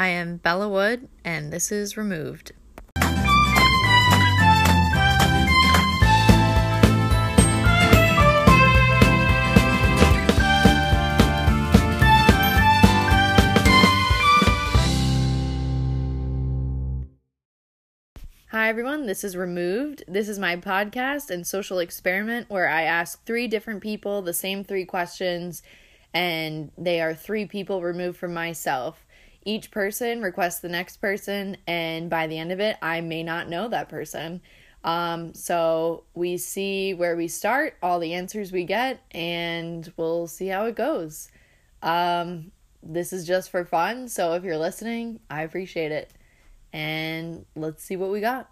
I am Bella Wood, and this is Removed. Hi, everyone. This is Removed. This is my podcast and social experiment where I ask three different people the same three questions, and they are three people removed from myself. Each person requests the next person, and by the end of it, I may not know that person. Um, so we see where we start, all the answers we get, and we'll see how it goes. Um, this is just for fun, so if you're listening, I appreciate it. And let's see what we got.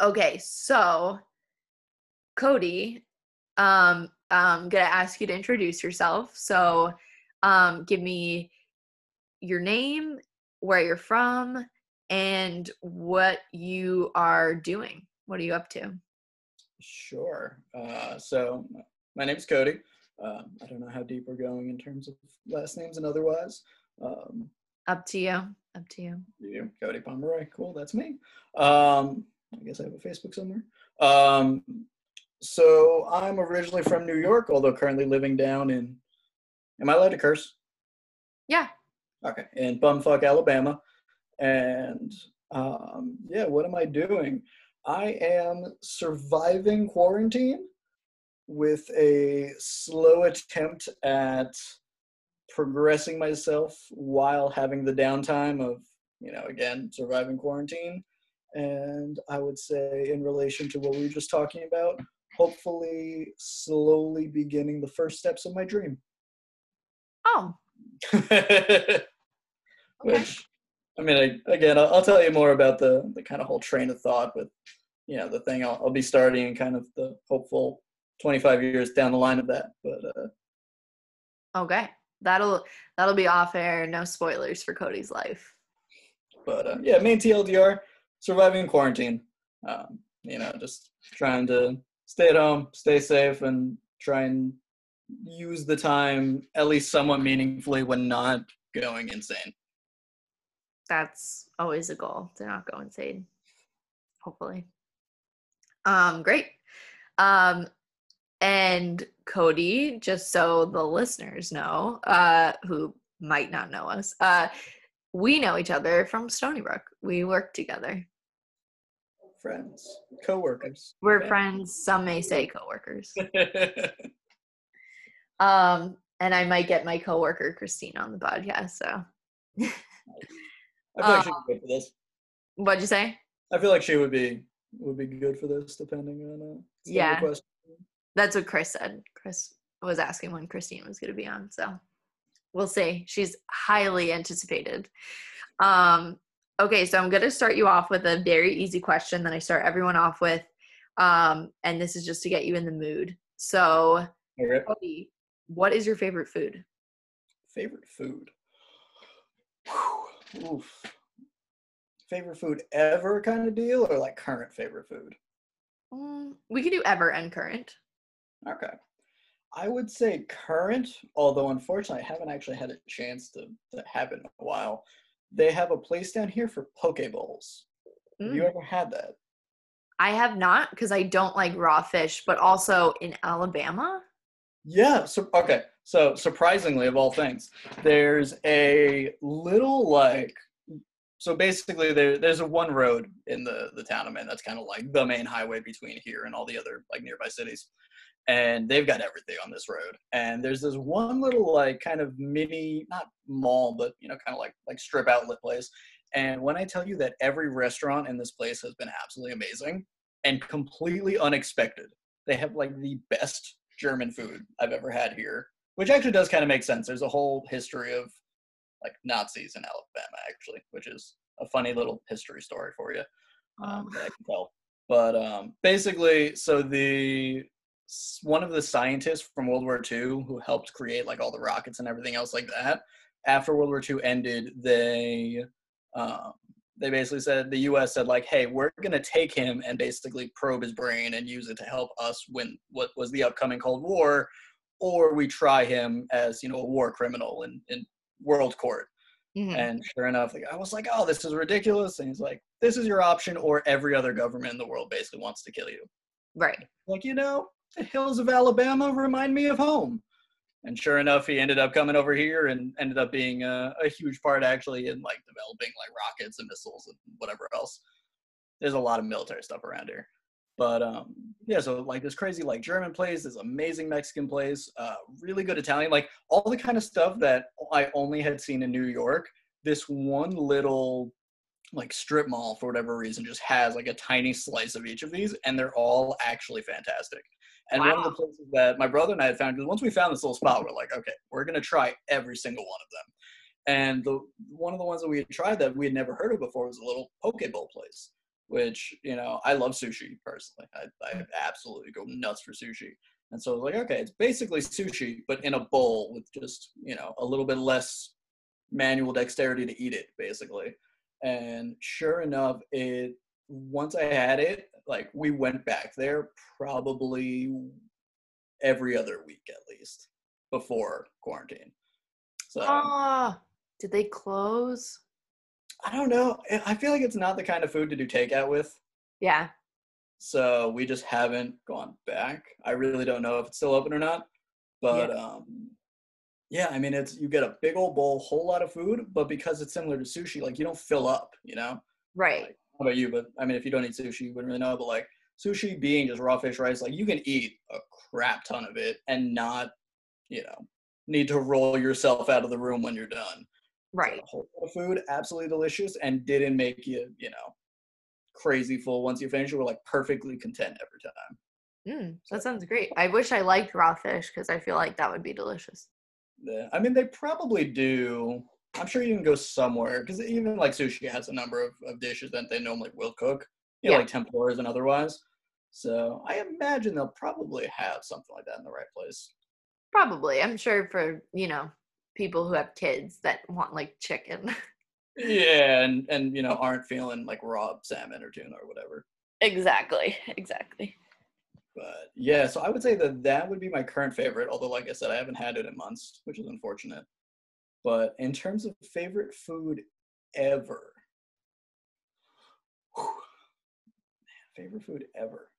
Okay, so Cody, um, I'm gonna ask you to introduce yourself. So, um, give me your name, where you're from, and what you are doing. What are you up to? Sure. Uh, so my name's Cody. Um, I don't know how deep we're going in terms of last names and otherwise. Um, Up to you. Up to you. you, Cody Pomeroy. Cool, that's me. Um, I guess I have a Facebook somewhere. So I'm originally from New York, although currently living down in. Am I allowed to curse? Yeah. Okay, in bumfuck Alabama, and um, yeah, what am I doing? I am surviving quarantine with a slow attempt at progressing myself while having the downtime of, you know, again, surviving quarantine. And I would say, in relation to what we were just talking about, hopefully slowly beginning the first steps of my dream. Oh, Which, I mean, I, again, I'll, I'll tell you more about the, the kind of whole train of thought with, you know, the thing I'll, I'll be starting and kind of the hopeful 25 years down the line of that. But uh, okay. That'll that'll be off air. No spoilers for Cody's life. but uh, yeah, main TLDR, surviving quarantine. Um, you know, just trying to stay at home, stay safe, and try and use the time at least somewhat meaningfully when not going insane. That's always a goal to not go insane. Hopefully. Um, great. Um, and Cody, just so the listeners know, uh, who might not know us, uh, we know each other from Stony Brook. We work together. Friends, coworkers. We're Yeah. friends. Some may say coworkers. Um, and I might get my coworker Christine on the podcast. So, I feel like she would be good for this. what'd you say? I feel like she would be would be good for this, depending on uh, some of the Yeah. That's what Chris said. Chris was asking when Christine was going to be on. So we'll see. She's highly anticipated. Um, okay, so I'm going to start you off with a very easy question that I start everyone off with. Um, and this is just to get you in the mood. So, Okay. Cody, what is your favorite food? Favorite food. Oof. Favorite food ever kind of deal, or like current favorite food? Mm, we can do ever and current. Okay. I would say current, although unfortunately I haven't actually had a chance to, to have it in a while. They have a place down here for poke bowls. Have you Mm. ever had that? I have not because I don't like raw fish, but also in Alabama. Yeah. So okay. So surprisingly, of all things, there's a little like. So basically, there there's a one road in the the town I'm in that's kind of like the main highway between here and all the other like nearby cities, and they've got everything on this road. And there's this one little like kind of mini not mall, but you know kind of like like strip outlet place. And when I tell you that every restaurant in this place has been absolutely amazing and completely unexpected, they have like the best German food I've ever had here, which actually does kind of make sense. There's a whole history of like Nazis in Alabama, actually, which is a funny little history story for you um, that I can tell. But um, basically, so the one of the scientists from World War II who helped create like all the rockets and everything else like that. After World War II ended, they um, they basically said the U.S. said like, "Hey, we're gonna take him and basically probe his brain and use it to help us win what was the upcoming Cold War, or we try him as you know a war criminal in in world court." Mhm. And sure enough, the guy was like, "Oh, this is ridiculous," and he's like, "This is your option, or every other government in the world basically wants to kill you." right. Like you know, the hills of Alabama remind me of home. And sure enough, he ended up coming over here and ended up being a, a huge part actually in like developing like rockets and missiles and whatever else. There's a lot of military stuff around here. But um, yeah, so like this crazy like German place, this amazing Mexican place, uh, really good Italian, like all the kind of stuff that I only had seen in New York. This one little like strip mall for whatever reason just has like a tiny slice of each of these, and they're all actually fantastic. And one of the places that my brother and I had found, because once we found this little spot, we're like, okay, we're gonna try every single one of them. And the one of the ones that we had tried that we had never heard of before was a little poke bowl place, which you know I love sushi personally. I, I absolutely go nuts for sushi. And so I was like, okay, it's basically sushi, but in a bowl with just you know a little bit less manual dexterity to eat it, basically. And sure enough, it once I had it, like we went back there probably every other week at least before quarantine. So Ah, did they close? I don't know. I- feel like it's not the kind of food to do takeout with. Yeah. So we just haven't gone back. I really don't know if it's still open or not. But um yeah, I mean it's you get a big old bowl, whole lot of food, but because it's similar to sushi, like you don't fill up, you know? Right. Like, about you? But I mean if you don't eat sushi, you wouldn't really know. But like sushi being just raw fish rice, like you can eat a crap ton of it and not, you know, need to roll yourself out of the room when you're done. Right. Whole lot of food, absolutely delicious, and didn't make you, you know, crazy full once you finish. You were like perfectly content every time. Mm, that sounds great. I wish I liked raw fish because I feel like that would be delicious. Yeah. I mean, they probably do. I'm sure you can go somewhere because even like sushi has a number of, of dishes that they normally will cook, you know, Yeah. like tempuras and otherwise. So I imagine they'll probably have something like that in the right place. Probably. I'm sure for, you know, people who have kids that want like chicken. Yeah, and and you know aren't feeling like raw salmon or tuna or whatever. exactly. Exactly. But yeah, so I would say that that would be my current favorite. Although, like I said, I haven't had it in months, which is unfortunate. But in terms of favorite food ever, whew, man, favorite food ever,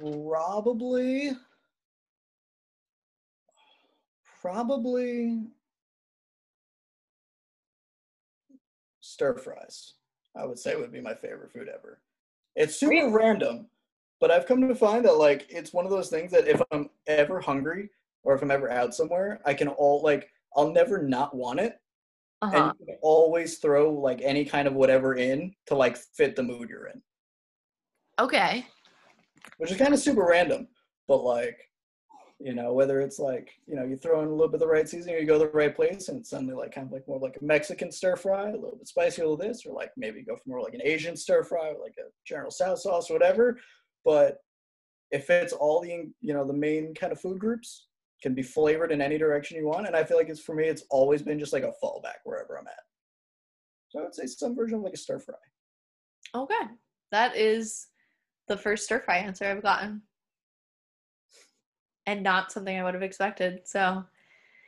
probably, probably stir fries. I would say would be my favorite food ever. It's super Really? random, but I've come to find that like it's one of those things that if I'm ever hungry or if I'm ever out somewhere, I can all like I'll never not want it, Uh-huh. and you can always throw like any kind of whatever in to like fit the mood you're in, Okay. which is kind of super random, but like. You know, whether it's like, you know, you throw in a little bit of the right seasoning, you go to the right place, and it's suddenly like kind of like more like a Mexican stir fry, a little bit spicy, a little this, or like maybe go for more like an Asian stir fry, or like a General Tso sauce, or whatever. But if it's all the you know the main kind of food groups can be flavored in any direction you want, and I feel like it's for me, it's always been just like a fallback wherever I'm at. So I would say some version of like a stir fry. Oh, okay. That is the first stir fry answer I've gotten. And not something I would have expected. So,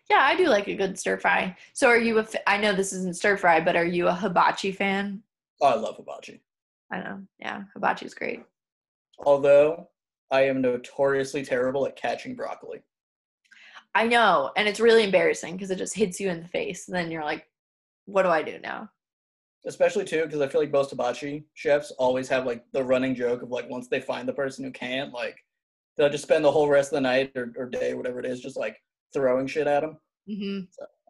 yeah, I do like a good stir fry. So, are you a? F- I know this isn't stir fry, but are you a hibachi fan? Oh, I love hibachi. I know. Yeah, hibachi's great. Although I am notoriously terrible at catching broccoli. I know, and it's really embarrassing because it just hits you in the face, and then you're like, "What do I do now?" especially too because I feel like most hibachi chefs always have like the running joke of like once they find the person who can't, like they'll just spend the whole rest of the night or, or day, whatever it is, just like throwing shit at them. hmm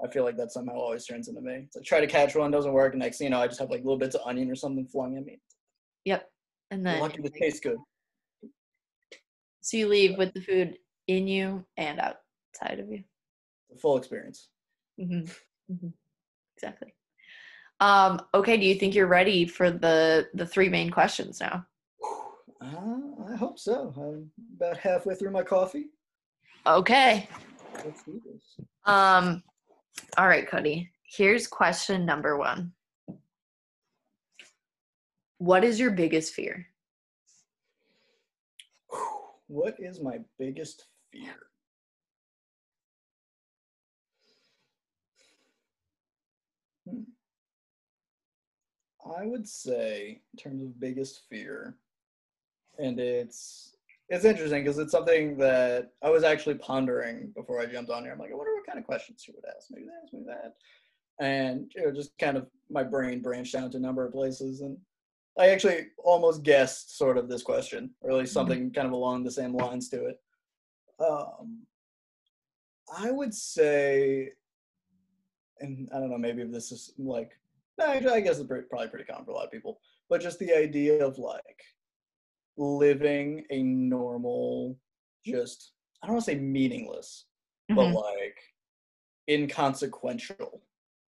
I feel like that somehow always turns into me. It's like try to catch one, doesn't work, and next thing you know, I just have like little bits of onion or something flung at me. Yep. And then, lucky to taste good. So you leave with the food in you and outside of you. The full experience. hmm hmm Exactly. Um, okay. Do you think you're ready for the the three main questions now? Uh, I hope so. I'm about halfway through my coffee. Okay. Let's do this. Um, All right, Cody. Here's question number one. What is your biggest fear? What is my biggest fear? Hmm. I would say, in terms of biggest fear, and it's it's interesting because it's something that I was actually pondering before I jumped on here. I'm like, I wonder what kind of questions she would ask. Maybe that, maybe that, and you know, just kind of my brain branched out to a number of places, and I actually almost guessed sort of this question, or at least Mm-hmm. something kind of along the same lines to it. Um, I would say, and I don't know, maybe if this is like, no, actually, I guess it's probably pretty common for a lot of people, but just the idea of like living a normal, just I don't want to say meaningless, but Mhm. like inconsequential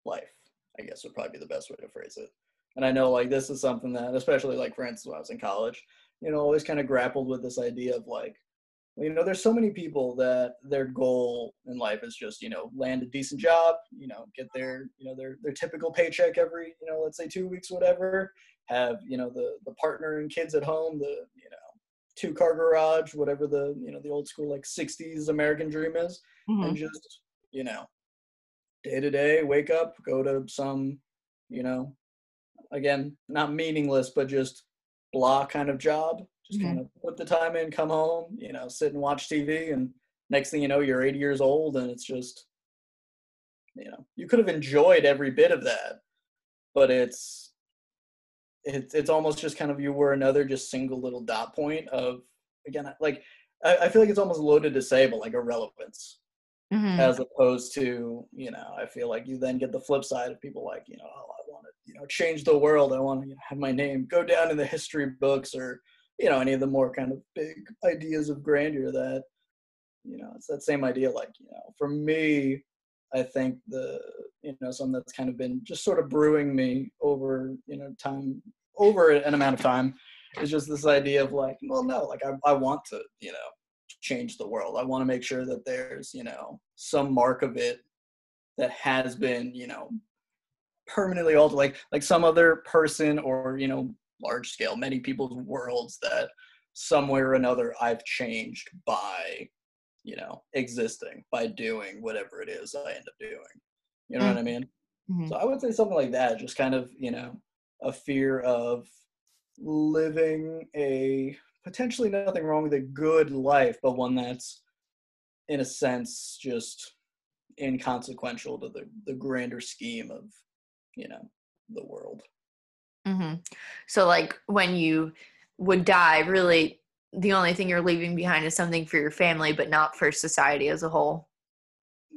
life. I guess would probably be the best way to phrase it. And I know like this is something that, especially like for instance when I was in college, you know, always kind of grappled with this idea of like, you know, there's so many people that their goal in life is just, you know, land a decent job, you know, get their, you know, their their typical paycheck every, you know, let's say two weeks, whatever, have, you know, the the partner and kids at home, the, you know, two car garage, whatever the, you know, the old school like 60s American dream is Mhm. and just you know day to day wake up go to some you know again not meaningless but just blah kind of job just Mhm. kind of put the time in come home you know sit and watch tv and next thing you know you're 80 years old and it's just you know you could have enjoyed every bit of that but it's it's it's almost just kind of you were another just single little dot point of again like I, I feel like it's almost loaded to say but like irrelevance Mhm. as opposed to you know i feel like you then get the flip side of people like you know oh i want to you know change the world i want to you know, have my name go down in the history books or you know any of the more kind of big ideas of grandeur that you know it's that same idea like you know for me i think the you know something that's kind of been just sort of brewing me over you know time over an amount of time is just this idea of like well no like i, I want to you know change the world. I want to make sure that there's, you know, some mark of it that has been, you know, permanently altered, like like some other person or, you know, large scale, many people's worlds that somewhere or another I've changed by, you know, existing, by doing whatever it is I end up doing. You know what I mean? Mhm. So I would say something like that, just kind of, you know, a fear of living a potentially nothing wrong with a good life, but one that's in a sense just inconsequential to the, the grander scheme of, you know, the world. Mhm. So like when you would die, really the only thing you're leaving behind is something for your family, but not for society as a whole.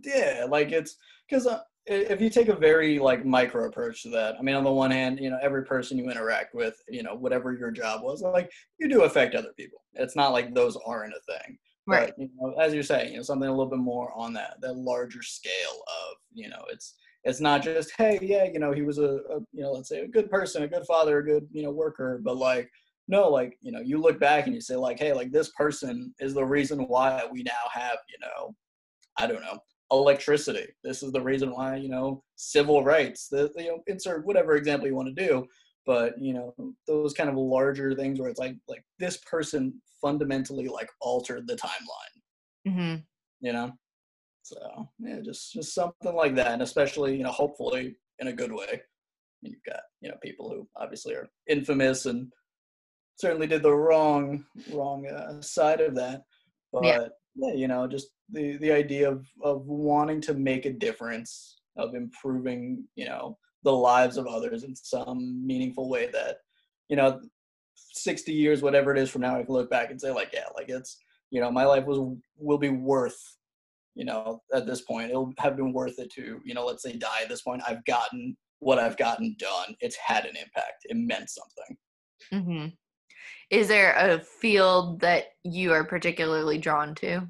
Yeah, like it's because uh, if you take a very like micro approach to that, I mean, on the one hand, you know, every person you interact with, you know, whatever your job was, like you do affect other people. It's not like those aren't a thing. Right. But, you know, as you're saying, you know, something a little bit more on that that larger scale of, you know, it's it's not just hey, yeah, you know, he was a, a you know, let's say a good person, a good father, a good you know worker, but like no, like you know, you look back and you say like, hey, like this person is the reason why we now have, you know, I don't know, electricity. This is the reason why, you know, civil rights. The you know, insert whatever example you want to do, but you know, those kind of larger things where it's like like this person fundamentally like altered the timeline, hmm you know. So yeah, just just something like that, and especially you know, hopefully in a good way. And you've got you know people who obviously are infamous and certainly did the wrong wrong uh, side of that, but Yeah. yeah, you know, just the the idea of of wanting to make a difference, of improving you know the lives of others in some meaningful way that you know 60 years whatever it is from now i can look back and say like yeah like it's you know my life was will be worth you know at this point it'll have been worth it to you know let's say die at this point. I've gotten what i've gotten done. It's had an impact. It meant something. Hmm Is there a field that you are particularly drawn to?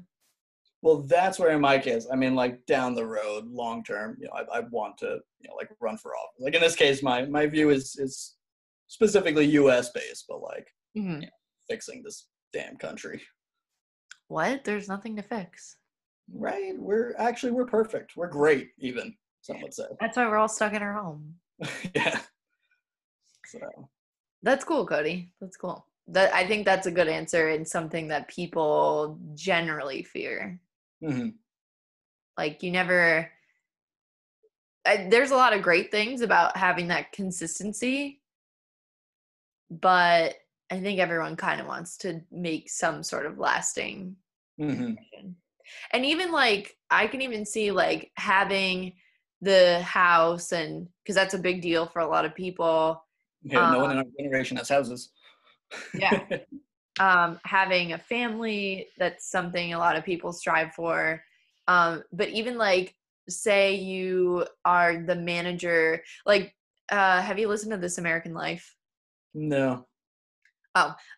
well that's where in my case i mean like down the road long term you know I, I want to you know like run for office. Like in this case my my view is is specifically us based but like hmm fixing this damn country. What? There's nothing to fix. Right we're actually we're perfect we're great even some would say. That's why we're all stuck in our home. yeah. So That's cool, Cody. That's cool. That I think that's a good answer and something that people generally fear. mhm. Like you never. I, there's a lot of great things about having that consistency, but I think everyone kind of wants to make some sort of lasting Mhm. And even like I can even see like having the house and because that's a big deal for a lot of people. Yeah, no one in our generation has houses. Yeah. um, having a family that's something a lot of people strive for um, but even like say you are the manager like uh, have you listened to this american life no.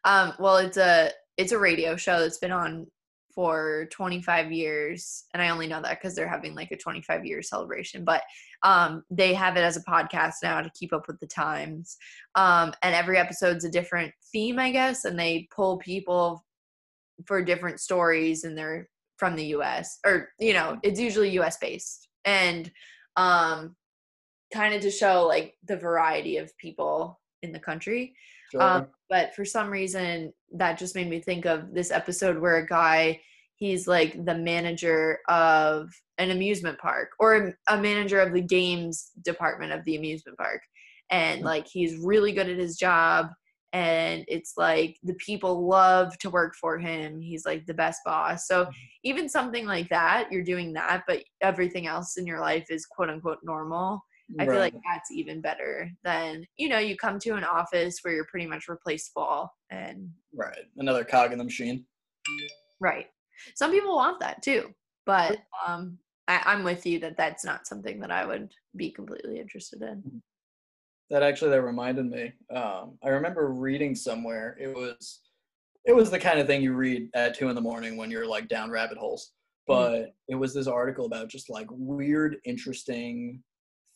um, well it's a it's a radio show that's been on for 25 years and i only know that because they're having like a 25 year celebration but um, they have it as a podcast now to keep up with the times um, and every episode's a different theme i guess and they pull people for different stories and they're from the us or you know it's usually us based and um, kind of to show like the variety of people in the country Sure. um, but for some reason, that just made me think of this episode where a guy, he's like the manager of an amusement park or a manager of the games department of the amusement park. And Hmm. like he's really good at his job. And it's like the people love to work for him. He's like the best boss. So Mhm. even something like that, you're doing that, but everything else in your life is quote unquote normal. I feel like that's even better than you know you come to an office where you're pretty much replaceable and right. Another cog in the machine. right. Some people want that too, but um, I, I'm with you that that's not something that I would be completely interested in. That actually that reminded me. Um, I remember reading somewhere. It was it was the kind of thing you read at two in the morning when you're like down rabbit holes. But it was this article about just like weird, interesting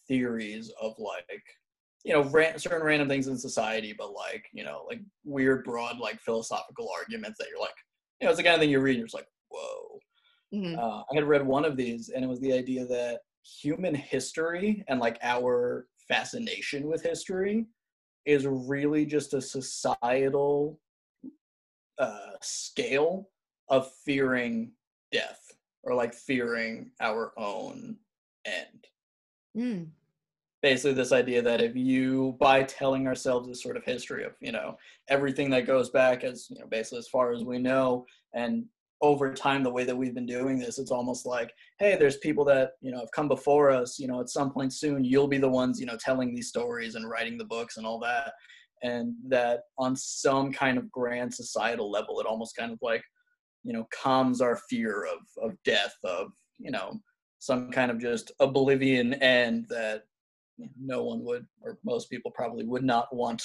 theories of like you know ran- certain random things in society, but like you know like weird, broad like philosophical arguments that you're like you know it's the kind of thing you read. and You're just like whoa. Mhm. uh, I had read one of these, and it was the idea that human history and like our fascination with history is really just a societal uh, scale of fearing death or like fearing our own end. Mm. Basically, this idea that if you, by telling ourselves this sort of history of, you know, everything that goes back as, you know, basically as far as we know, and over time, the way that we've been doing this, it's almost like, hey, there's people that, you know, have come before us, you know, at some point soon, you'll be the ones, you know, telling these stories and writing the books and all that. And that on some kind of grand societal level, it almost kind of like, you know, calms our fear of, of death, of, you know, some kind of just oblivion end that you know, no one would, or most people probably would not want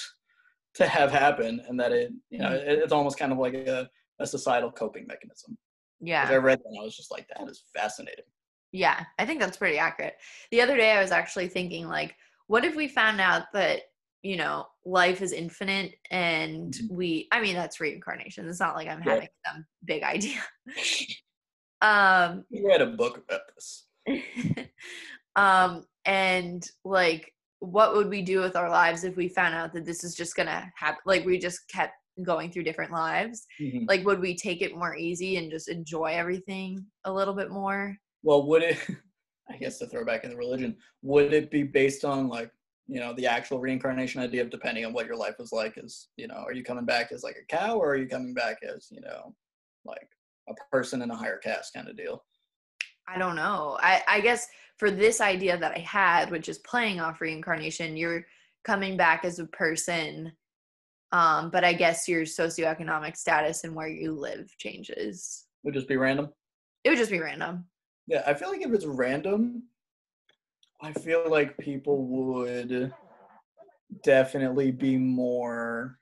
to have happen. And that it, you know, it, it's almost kind of like a, a societal coping mechanism. yeah I read that, I was just like, that is fascinating. yeah, I think that's pretty accurate. The other day, I was actually thinking, like, what if we found out that you know life is infinite and Mhm. we i mean that's reincarnation it's not like i'm having some big idea um You read a book about this. um and like what would we do with our lives if we found out that this is just gonna happen like we just kept going through different lives Mhm. like would we take it more easy and just enjoy everything a little bit more Well, would it, I guess to throw back in the religion, would it be based on like, you know, the actual reincarnation idea of depending on what your life was like? Is, you know, are you coming back as like a cow or are you coming back as, you know, like a person in a higher caste kind of deal? I don't know. I i guess for this idea that i had which is playing off reincarnation you're coming back as a person um but i guess your socioeconomic status and where you live changes. Would just be random? it would just be random. Yeah, I feel like if it's random, I feel like people would definitely be more,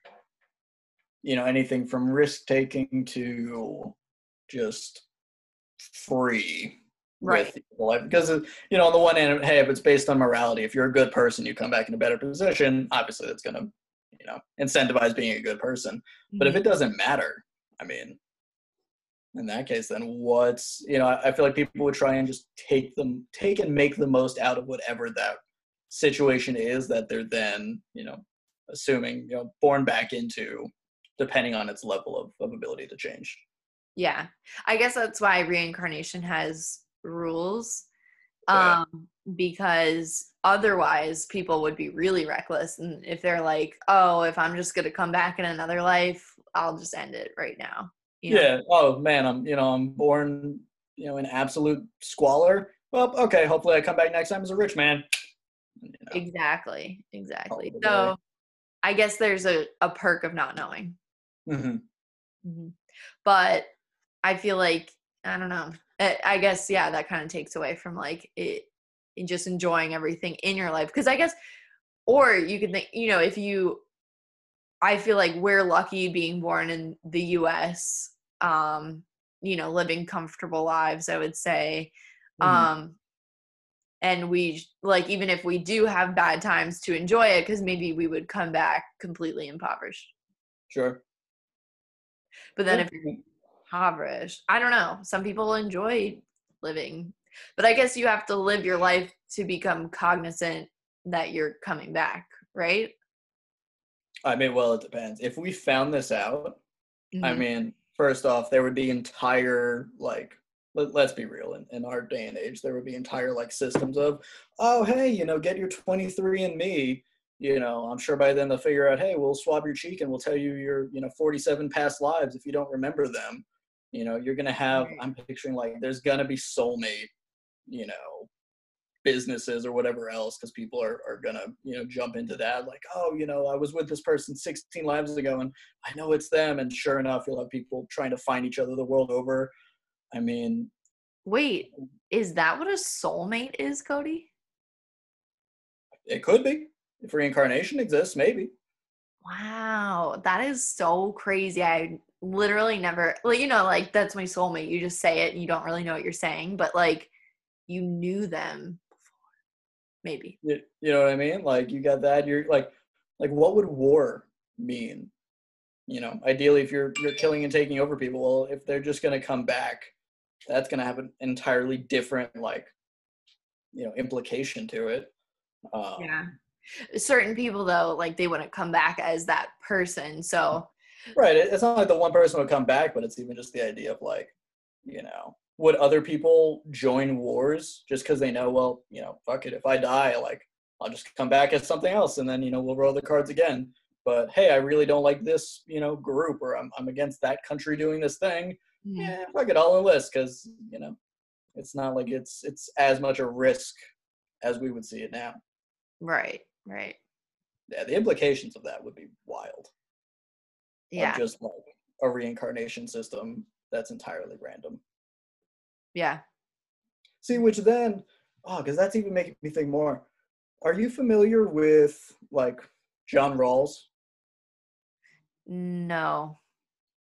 you know, anything from risk taking to just free right life. Because, uh, you know, on the one hand, hey, if it's based on morality, if you're a good person, you come back in a better position, obviously that's going to, you know, incentivize being a good person. But if it doesn't matter, I mean, in that case then what's you know I, I feel like people would try and just take them take and make the most out of whatever that situation is that they're then you know assuming you know born back into depending on its level of, of ability to change Yeah. I guess that's why reincarnation has rules. Yeah. Um because otherwise people would be really reckless and if they're like, "Oh, if I'm just going to come back in another life, I'll just end it right now." You know? yeah oh man i'm you know i'm born you know in absolute squalor well okay hopefully i come back next time as a rich man you know, Exactly. Exactly. Probably. So I guess there's a, a perk of not knowing. mhm. Mhm. But I feel like I don't know. I, I guess yeah, that kind of takes away from like it, just enjoying everything in your life because I guess or you could think you know if you I feel like we're lucky being born in the US um you know living comfortable lives I would say Mhm. um and we like even if we do have bad times to enjoy it because maybe we would come back completely impoverished sure but then if you're impoverished. I don't know. Some people enjoy living, but I guess you have to live your life to become cognizant that you're coming back, right? i mean well it depends if we found this out I Mhm. mean, first off, there would be entire like let, let's be real in, in our day and age there would be entire like systems of oh hey you know get your 23 and me you know i'm sure by then they'll figure out hey we'll swab your cheek and we'll tell you your you know 47 past lives if you don't remember them you know you're gonna have Right. i'm picturing like there's gonna be soulmate you know businesses or whatever else because people are, are gonna you know jump into that like oh you know i was with this person 16 lives ago and i know it's them and sure enough you'll have people trying to find each other the world over i mean Wait, is that what a soulmate is, Cody? it could be if reincarnation exists maybe Wow, that is so crazy. I literally never, like, you know, like that's my soulmate. You just say it and you don't really know what you're saying, but like you knew them before, maybe. you, you know what i mean like you got that you're like like what would war mean you know ideally if you're you're killing and taking over people well if they're just going to come back that's going to have an entirely different like you know implication to it um, Yeah. Certain people though, like they wouldn't come back as that person. So right it's not like the one person would come back but it's even just the idea of like you know would other people join wars just because they know well you know fuck it if i die like i'll just come back as something else and then you know we'll roll the cards again. But hey i really don't like this you know group or i'm, I'm against that country doing this thing. Mm, yeah fuck it i'll enlist because you know it's not like it's it's as much a risk as we would see it now. Right, right. yeah the implications of that would be wild Yeah. just like a reincarnation system that's entirely random Yeah. See, which then, oh, because that's even making me think more. Are you familiar with like John Rawls? No.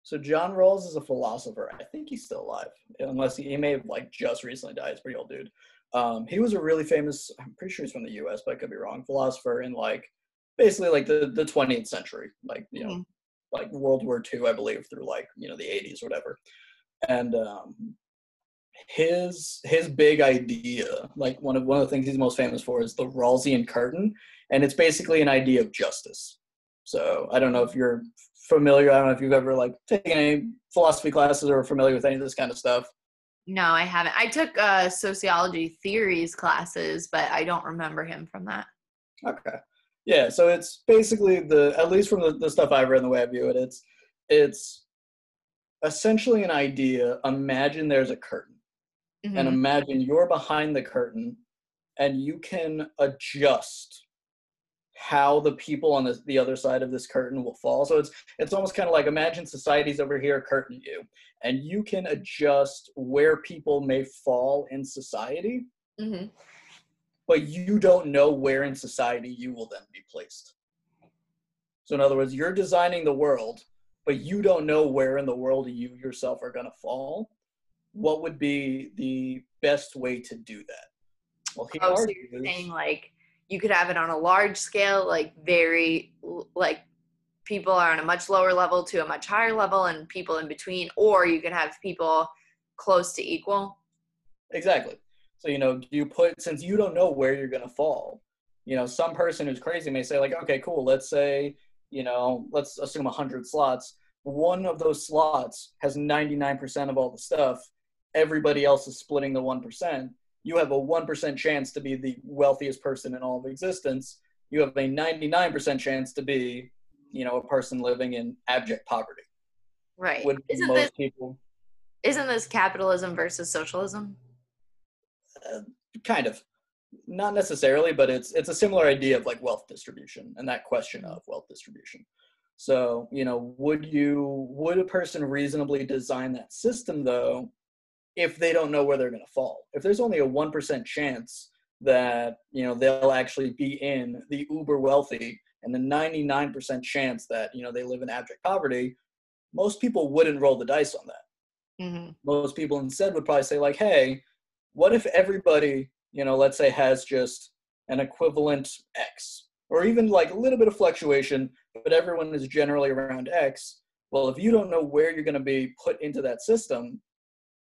So John Rawls is a philosopher. I think he's still alive, unless he, he may have like just recently died. He's a pretty old dude. Um, he was a really famous. I'm pretty sure he's from the U.S., but I could be wrong. Philosopher in like basically like the the 20th century, like you know, Mhm. Like World War II, I believe, through like you know the 80s or whatever. And um, his his big idea, like one of one of the things he's most famous for, is the Rawlsian curtain, and it's basically an idea of justice. So I don't know if you're familiar. I don't know if you've ever like taken any philosophy classes or are familiar with any of this kind of stuff. No, I haven't. I took uh sociology theories classes, but I don't remember him from that. Okay. Yeah, so it's basically the at least from the, the stuff I've read and the way I view it, it's it's essentially an idea. Imagine there's a curtain. and Mhm. imagine you're behind the curtain and you can adjust how the people on the, the other side of this curtain will fall so it's it's almost kind of like imagine society's over here curtain you and you can adjust where people may fall in society Mhm. But you don't know where in society you will then be placed. So in other words you're designing the world but you don't know where in the world you yourself are going to fall. What would be the best way to do that? Well he Oh, so you're saying like you could have it on a large scale, like very like people are on a much lower level to a much higher level and people in between or you can have people close to equal? Exactly so you know do you put since you don't know where you're going to fall you know some person who's crazy may say like okay cool let's say you know let's assume 100 slots. One of those slots has 99% of all the stuff. Everybody else is splitting the 1% you have a 1% chance to be the wealthiest person in all of existence. You have a 99% chance to be you know a person living in abject poverty. Right. Would isn't most this people isn't this capitalism versus socialism uh, kind of not necessarily but it's it's a similar idea of like wealth distribution and that question of wealth distribution. So you know would you would a person reasonably design that system though if they don't know where they're going to fall? If there's only a 1% chance that you know they'll actually be in the uber wealthy and the 99% chance that you know they live in abject poverty most people wouldn't roll the dice on that. Mm-hmm. most people instead would probably say like hey what if everybody you know let's say has just an equivalent x? Or even like a little bit of fluctuation but everyone is generally around x. Well if you don't know where you're going to be put into that system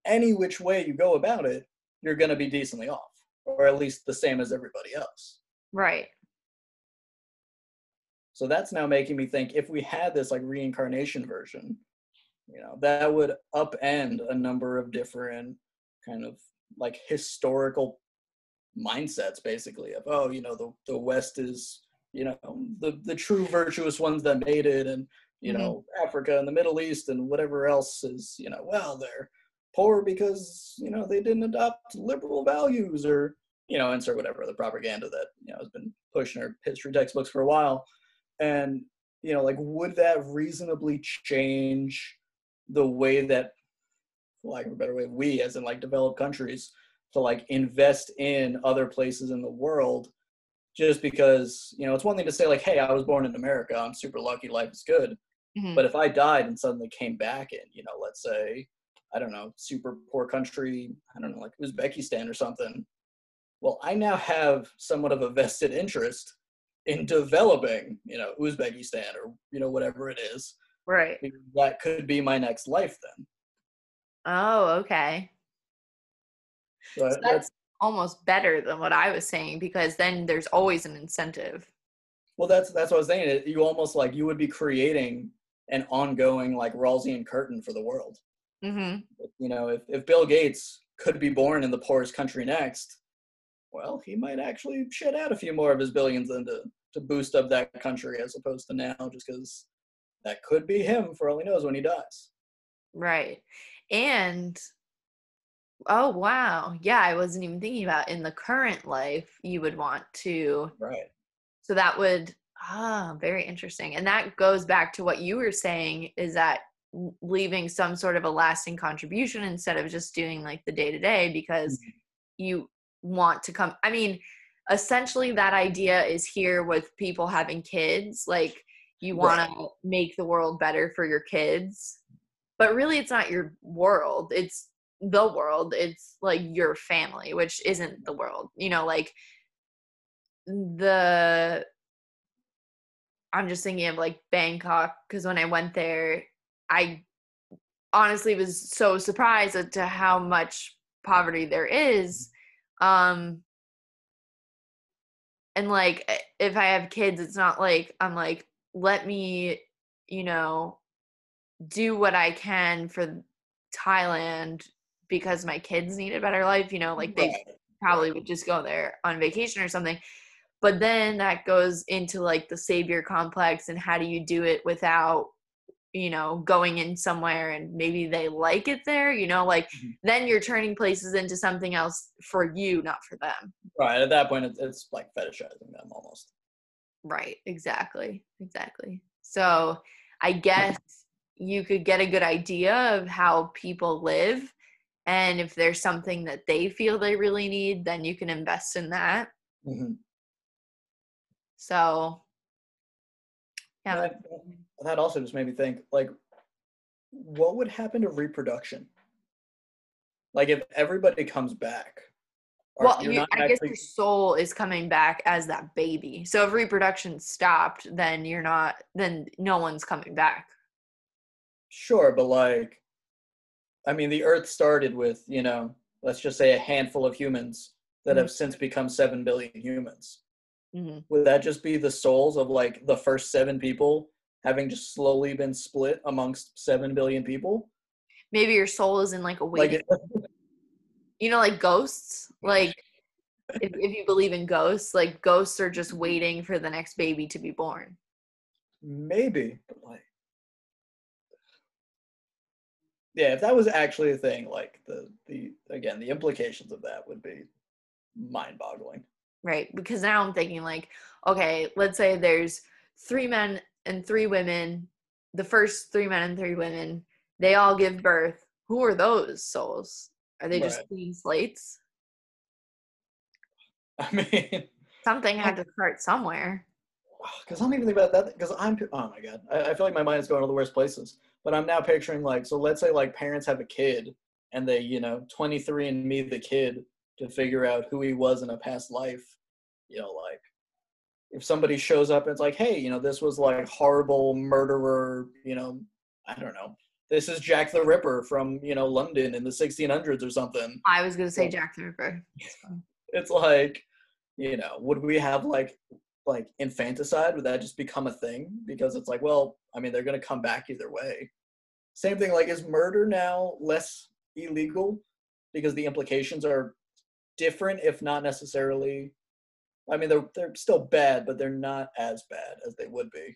any which way you go about it you're going to be decently off or at least the same as everybody else. Right. So that's now making me think if we had this like reincarnation version, you know, that would upend a number of different kind of like historical mindsets basically of oh, you know, the the West is, you know, the the true virtuous ones that made it and you mm-hmm. know, Africa and the Middle East and whatever else is, you know, well, they're poor because, you know, they didn't adopt liberal values or, you know, insert whatever the propaganda that, you know, has been pushed in our history textbooks for a while and you know like would that reasonably change the way that lack of a better way we as in like developed countries to like invest in other places in the world just because you know it's one thing to say like hey i was born in america i'm super lucky life is good mm-hmm. but if i died and suddenly came back in you know let's say i don't know super poor country i don't know like uzbekistan or something well i now have somewhat of a vested interest in developing, you know, Uzbekistan or you know whatever it is. Right. That could be my next life then. Oh, okay. So, so that's, almost better than what I was saying because then there's always an incentive. Well, that's that's what I was saying. You almost like you would be creating an ongoing like Rawlsian curtain for the world. Mm-hmm. You know, if if Bill Gates could be born in the poorest country next, well, he might actually shed out a few more of his billions into to boost up that country as opposed to now, just because that could be him for all he knows when he dies. Right. And oh wow. Yeah, I wasn't even thinking about in the current life you would want to Right. So that would ah, very interesting. And that goes back to what you were saying is that leaving some sort of a lasting contribution instead of just doing like the day to day because mm-hmm. you want to come I mean essentially that idea is here with people having kids like you want right. to make the world better for your kids but really it's not your world it's the world it's like your family which isn't the world you know like the i'm just thinking of like bangkok because when i went there i honestly was so surprised at to how much poverty there is um and like if i have kids it's not like i'm like let me you know do what i can for thailand because my kids need a better life you know like they probably would just go there on vacation or something. But then that goes into like the savior complex and how do you do it without you know going in somewhere and maybe they like it there you know like mm-hmm. then you're turning places into something else for you not for them. Right at that point it's, it's like fetishizing them almost. Right exactly exactly. So i guess you could get a good idea of how people live and if there's something that they feel they really need then you can invest in that mm-hmm. so yeah that, that also just made me think like what would happen to reproduction like if everybody comes back well, you, I guess your soul is coming back as that baby. So if reproduction stopped, then you're not. Then no one's coming back. Sure, but like, I mean, the Earth started with, you know, let's just say a handful of humans that Mhm. have since become 7 billion humans. hmm Would that just be the souls of like the first seven people having just slowly been split amongst 7 billion people? Maybe your soul is in like a Like, waiting. it, you know, like ghosts. Like if if you believe in ghosts, like ghosts are just waiting for the next baby to be born. maybe, but like, yeah, if that was actually a thing, like the, the, again, the implications of that would be mind boggling. right? Because now I'm thinking like, okay, let's say there's three men and three women. The first three men and three women, they all give birth. Who are those souls? Are they just Right. clean slates? I mean, Something had to start somewhere. because I'm even thinking about that. Because I'm, oh my god, I, I feel like my mind is going to the worst places. But I'm now picturing like, so let's say like parents have a kid, and they, you know, 23andMe the kid to figure out who he was in a past life. You know, like if somebody shows up and it's like, hey, you know, this was like horrible murderer. You know, I don't know. This is Jack the Ripper from you know London in the 1600s or something. I was gonna say Yeah. Jack the Ripper. it's like you know would we have like like infanticide would that just become a thing because it's like well i mean they're going to come back either way same thing like is murder now less illegal? Because the implications are different if not necessarily i mean they're they're still bad but they're not as bad as they would be.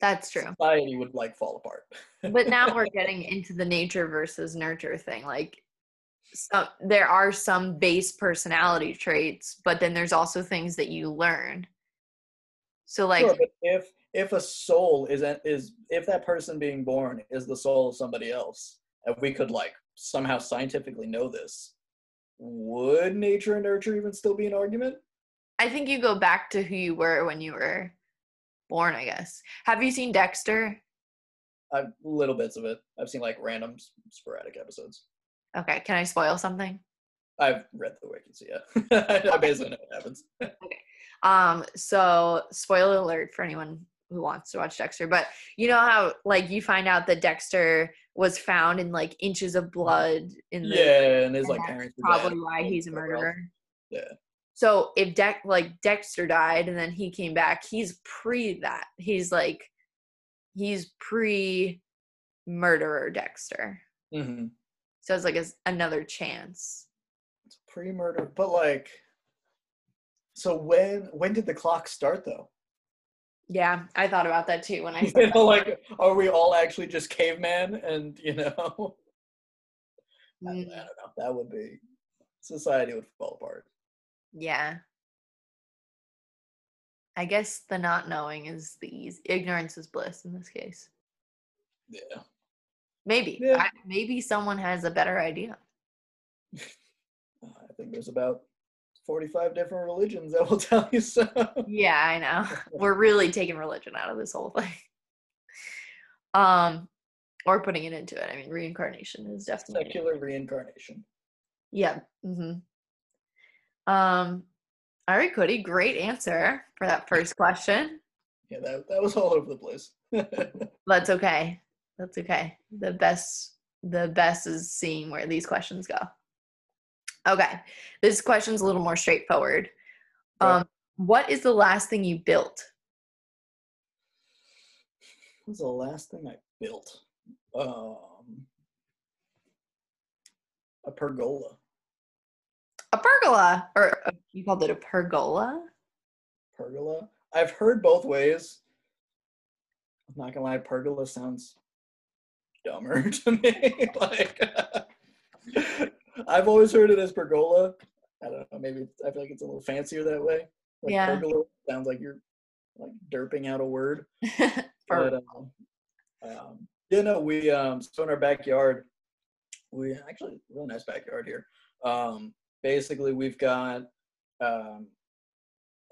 That's true. society would like fall apart. But now we're getting into the nature versus nurture thing like some there are some base personality traits but then there's also things that you learn. So like sure, if if a soul is is if that person being born is the soul of somebody else, if we could like somehow scientifically know this, would nature and nurture even still be an argument? i think you go back to who you were when you were born i guess have you seen dexter I've little bits of it. I've seen like random sporadic episodes. okay can i spoil something I've read the wiki, so yeah, I basically know what happens. okay. Um, so spoiler alert for anyone who wants to watch Dexter, but you know how like you find out that Dexter was found in like inches of blood in the yeah, and his like parents. probably why he's a murderer. Yeah. So if Dex like Dexter died and then he came back, he's pre that. He's like he's pre murderer Dexter. hmm So it's like a, another chance. It's pre-murder, but like, so when when did the clock start though? Yeah, I thought about that too when I you said know, like, are we all actually just caveman? And you know, I, I Mm, don't know. That would be society would fall apart. Yeah. I guess the not knowing is the easy. Ignorance is bliss in this case. Yeah. Maybe. Yeah. I, maybe someone has a better idea. I think there's about 45 different religions that will tell you so. Yeah, I know. We're really taking religion out of this whole thing. Um, or putting it into it. I mean, reincarnation is definitely. Secular reincarnation. Yeah. Mm-hmm. Um. All right, Cody. Great answer for that first question. Yeah, that, that was all over the place. That's okay. That's okay. The best the best is seeing where these questions go. Okay. This question's a little more straightforward. Um what is the last thing you built? What was the last thing I built? Um, a pergola. A pergola or uh, you called it a pergola? Pergola. I've heard both ways. I'm not gonna lie, pergola sounds dumber to me. like, I've always heard it as pergola. I don't know. Maybe I feel like it's a little fancier that way. Like Yeah. pergola sounds like you're like derping out a word. But um, um, yeah, no, we um, so in our backyard, we actually really nice backyard here. Um, basically, we've got um,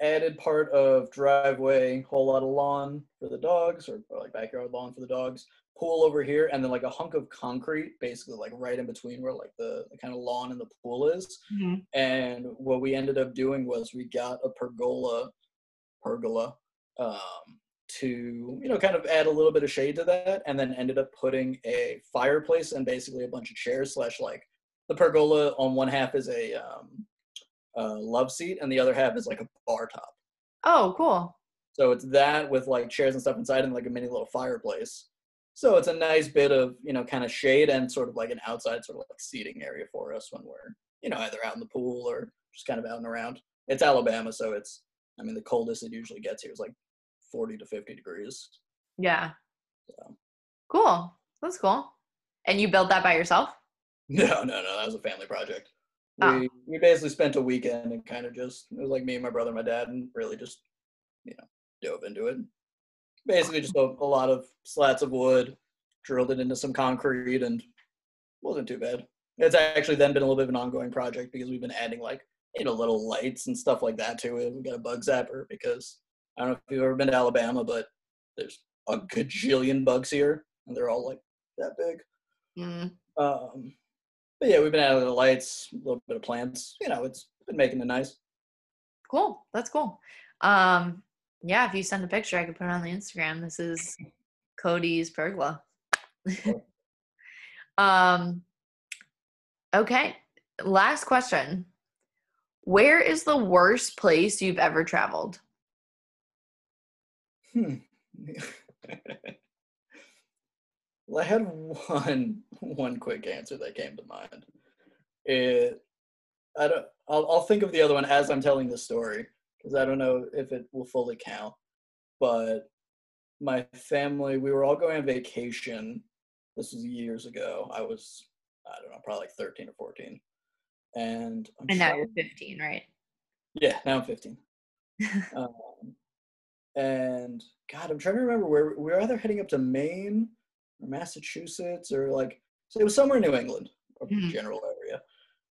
added part of driveway, whole lot of lawn for the dogs, or, or like backyard lawn for the dogs. Pool over here, and then like a hunk of concrete, basically like right in between where like the, the kind of lawn and the pool is. Mhm. And what we ended up doing was we got a pergola, pergola, um, to you know kind of add a little bit of shade to that, and then ended up putting a fireplace and basically a bunch of chairs slash like the pergola on one half is a um, uh, love seat, and the other half is like a bar top. Oh, cool. So it's that with like chairs and stuff inside and like a mini little fireplace. So it's a nice bit of, you know, kind of shade and sort of like an outside sort of like seating area for us when we're, you know, either out in the pool or just kind of out and around. It's Alabama, so it's I mean the coldest it usually gets here is like 40 to 50 degrees. Yeah. So. Cool. That's cool. And you built that by yourself? No, no, no, that was a family project. Oh. We we basically spent a weekend and kind of just it was like me and my brother and my dad and really just, you know, dove into it. Basically just a, a lot of slats of wood, drilled it into some concrete and wasn't too bad. It's actually then been a little bit of an ongoing project because we've been adding like, you know, little lights and stuff like that to it. We got a bug zapper because I don't know if you've ever been to Alabama, but there's a gajillion bugs here and they're all like that big. Mm. Um, but yeah, we've been adding the lights, a little bit of plants. You know, it's been making it nice. Cool. That's cool. Um, yeah, if you send a picture, I could put it on the Instagram. This is Cody's pergola. Um, okay. Last question. Where is the worst place you've ever traveled? Hmm. well, I had one one quick answer that came to mind. It, I don't. I'll, I'll think of the other one as I'm telling the story because I don't know if it will fully count. But my family, we were all going on vacation. This was years ago. I was, I don't know, probably like 13 or 14. And I'm And now you're 15, right? yeah, now I'm 15. um, and God, I'm trying to remember where we were either heading up to Maine or Massachusetts or like, so it was somewhere in New England, a Mhm. general area.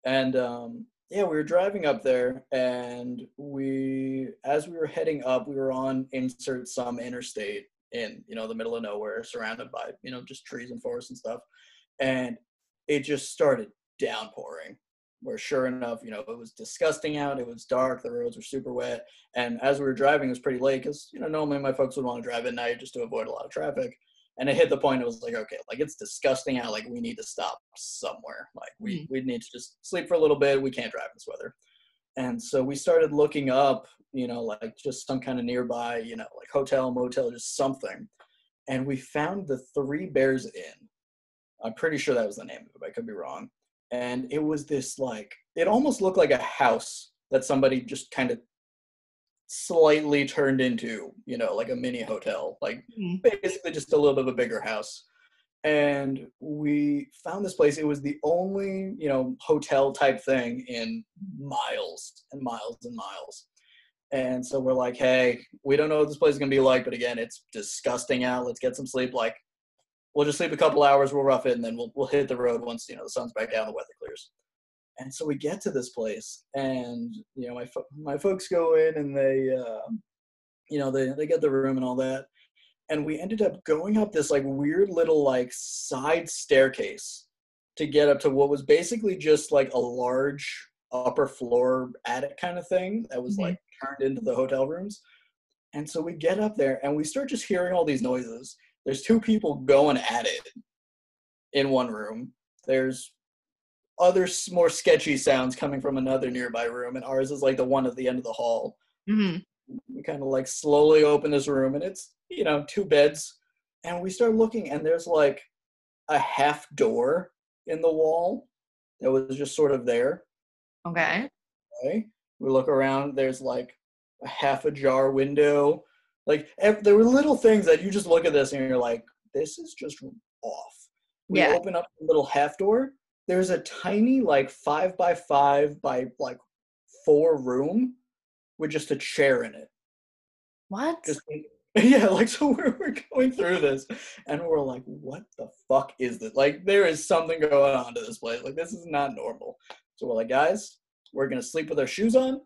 And um, yeah, we were driving up there and we, as we were heading up, we were on insert some interstate in, you know, the middle of nowhere surrounded by, you know, just trees and forests and stuff. And it just started downpouring where sure enough, you know, it was disgusting out. It was dark. The roads were super wet. And as we were driving, it was pretty late because, you know, normally my folks would want to drive at night just to avoid a lot of traffic. And it hit the point, it was like, okay, like it's disgusting out. Like we need to stop somewhere. Like we, mm-hmm. we need to just sleep for a little bit. We can't drive in this weather. And so we started looking up, you know, like just some kind of nearby, you know, like hotel, motel, just something. And we found the Three Bears Inn. I'm pretty sure that was the name of it, but I could be wrong and it was this like it almost looked like a house that somebody just kind of slightly turned into you know like a mini hotel like Mhm. basically just a little bit of a bigger house. And we found this place. It was the only you know hotel type thing in miles and miles and miles. And so we're like hey we don't know what this place is going to be like but again it's disgusting out. Let's get some sleep. Like we'll just sleep a couple hours, we'll rough it, and then we'll we'll hit the road once you know the sun's back down, the weather clears. And so we get to this place, and you know my fo- my folks go in and they, uh, you know, they they get the room and all that, and we ended up going up this like weird little like side staircase to get up to what was basically just like a large upper floor attic kind of thing that was Mhm. like turned into the hotel rooms. And so we get up there and we start just hearing all these noises there's two people going at it in one room. There's other more sketchy sounds coming from another nearby room, and ours is like the one at the end of the hall. Mhm. We kind of like slowly open this room, and it's you know two beds, and we start looking, and there's like a half door in the wall that was just sort of there. Okay. Okay, we look around. There's like a half ajar window. Like there were little things that you just look at this and you're like, this is just off. We Yeah. open up the little half door. There's a tiny like five by five by like four room with just a chair in it. What? Just yeah, like so we're we're going through this and we're like, what the fuck is this? Like there is something going on to this place. Like this is not normal. So we're like, guys, we're gonna sleep with our shoes on.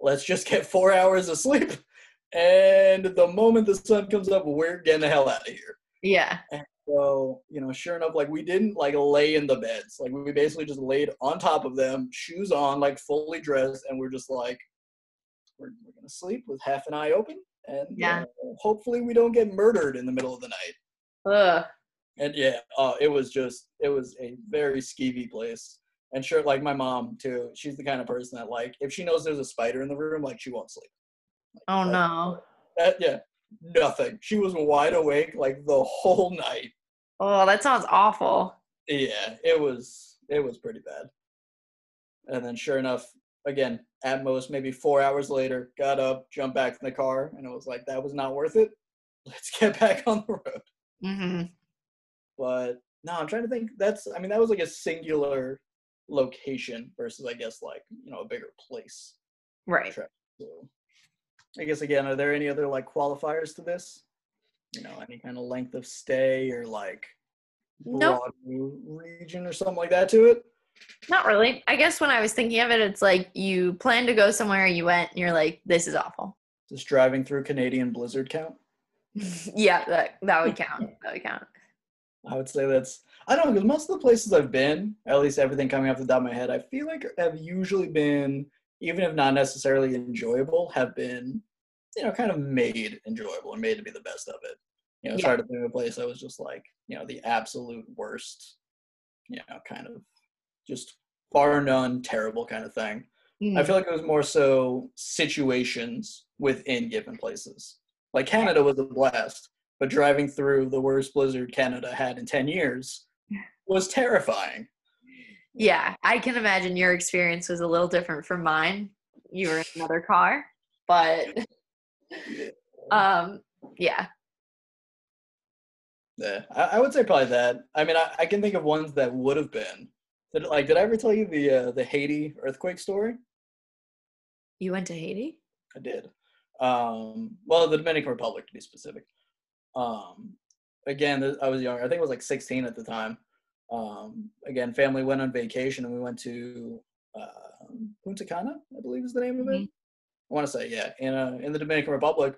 let's just get four hours of sleep. And the moment the sun comes up, we're getting the hell out of here. Yeah. And so, you know, sure enough, like we didn't like lay in the beds. Like we basically just laid on top of them, shoes on, like fully dressed, and we're just like, we're, we're gonna sleep with half an eye open, and Yeah. hopefully we don't get murdered in the middle of the night. Ugh. And yeah, uh, it was just it was a very skeevy place. And sure, like my mom too, she's the kind of person that like if she knows there's a spider in the room, like she won't sleep. Oh Like, no. That, yeah, nothing. She was wide awake like the whole night. Oh, that sounds awful. Yeah, it was it was pretty bad. And then sure enough, again, at most maybe four hours later, got up, jumped back in the car, and it was like that was not worth it. Let's get back on the road. hmm But no, I'm trying to think. That's I mean that was like a singular location versus I guess like you know a bigger place. Right. So I guess again, are there any other like qualifiers to this? You know, any kind of length of stay or like Nope. region or something like that to it? Not really. I guess when I was thinking of it, it's like you plan to go somewhere, you went, and you're like, this is awful. Does driving through Canadian blizzard count? yeah, that that would count. That would count. I would say that's I don't know because most of the places I've been, at least everything coming off the top of my head, I feel like have usually been, even if not necessarily enjoyable, have been, you know, kind of made enjoyable and made to be the best of it. You know, it's Yeah. hard to think of a place that was just like, you know, the absolute worst, you know, kind of just bar none terrible kind of thing. I Mm. feel like it was more so situations within given places. Like Canada was a blast, but driving through the worst blizzard Canada had in 10 years was terrifying. Yeah, I can imagine your experience was a little different from mine. You were in another car, but um, yeah. Yeah, I, I would say probably that. I mean, I, I can think of ones that would have been. Did, like, did I ever tell you the uh, the Haiti earthquake story? You went to Haiti? I did. Um, well, the Dominican Republic to be specific. Um, again, I was young. I think I was like 16 at the time. Um, again, family went on vacation and we went to uh, Punta Cana, I believe is the name of it. Mhm. I want to say, yeah, in uh, in the Dominican Republic.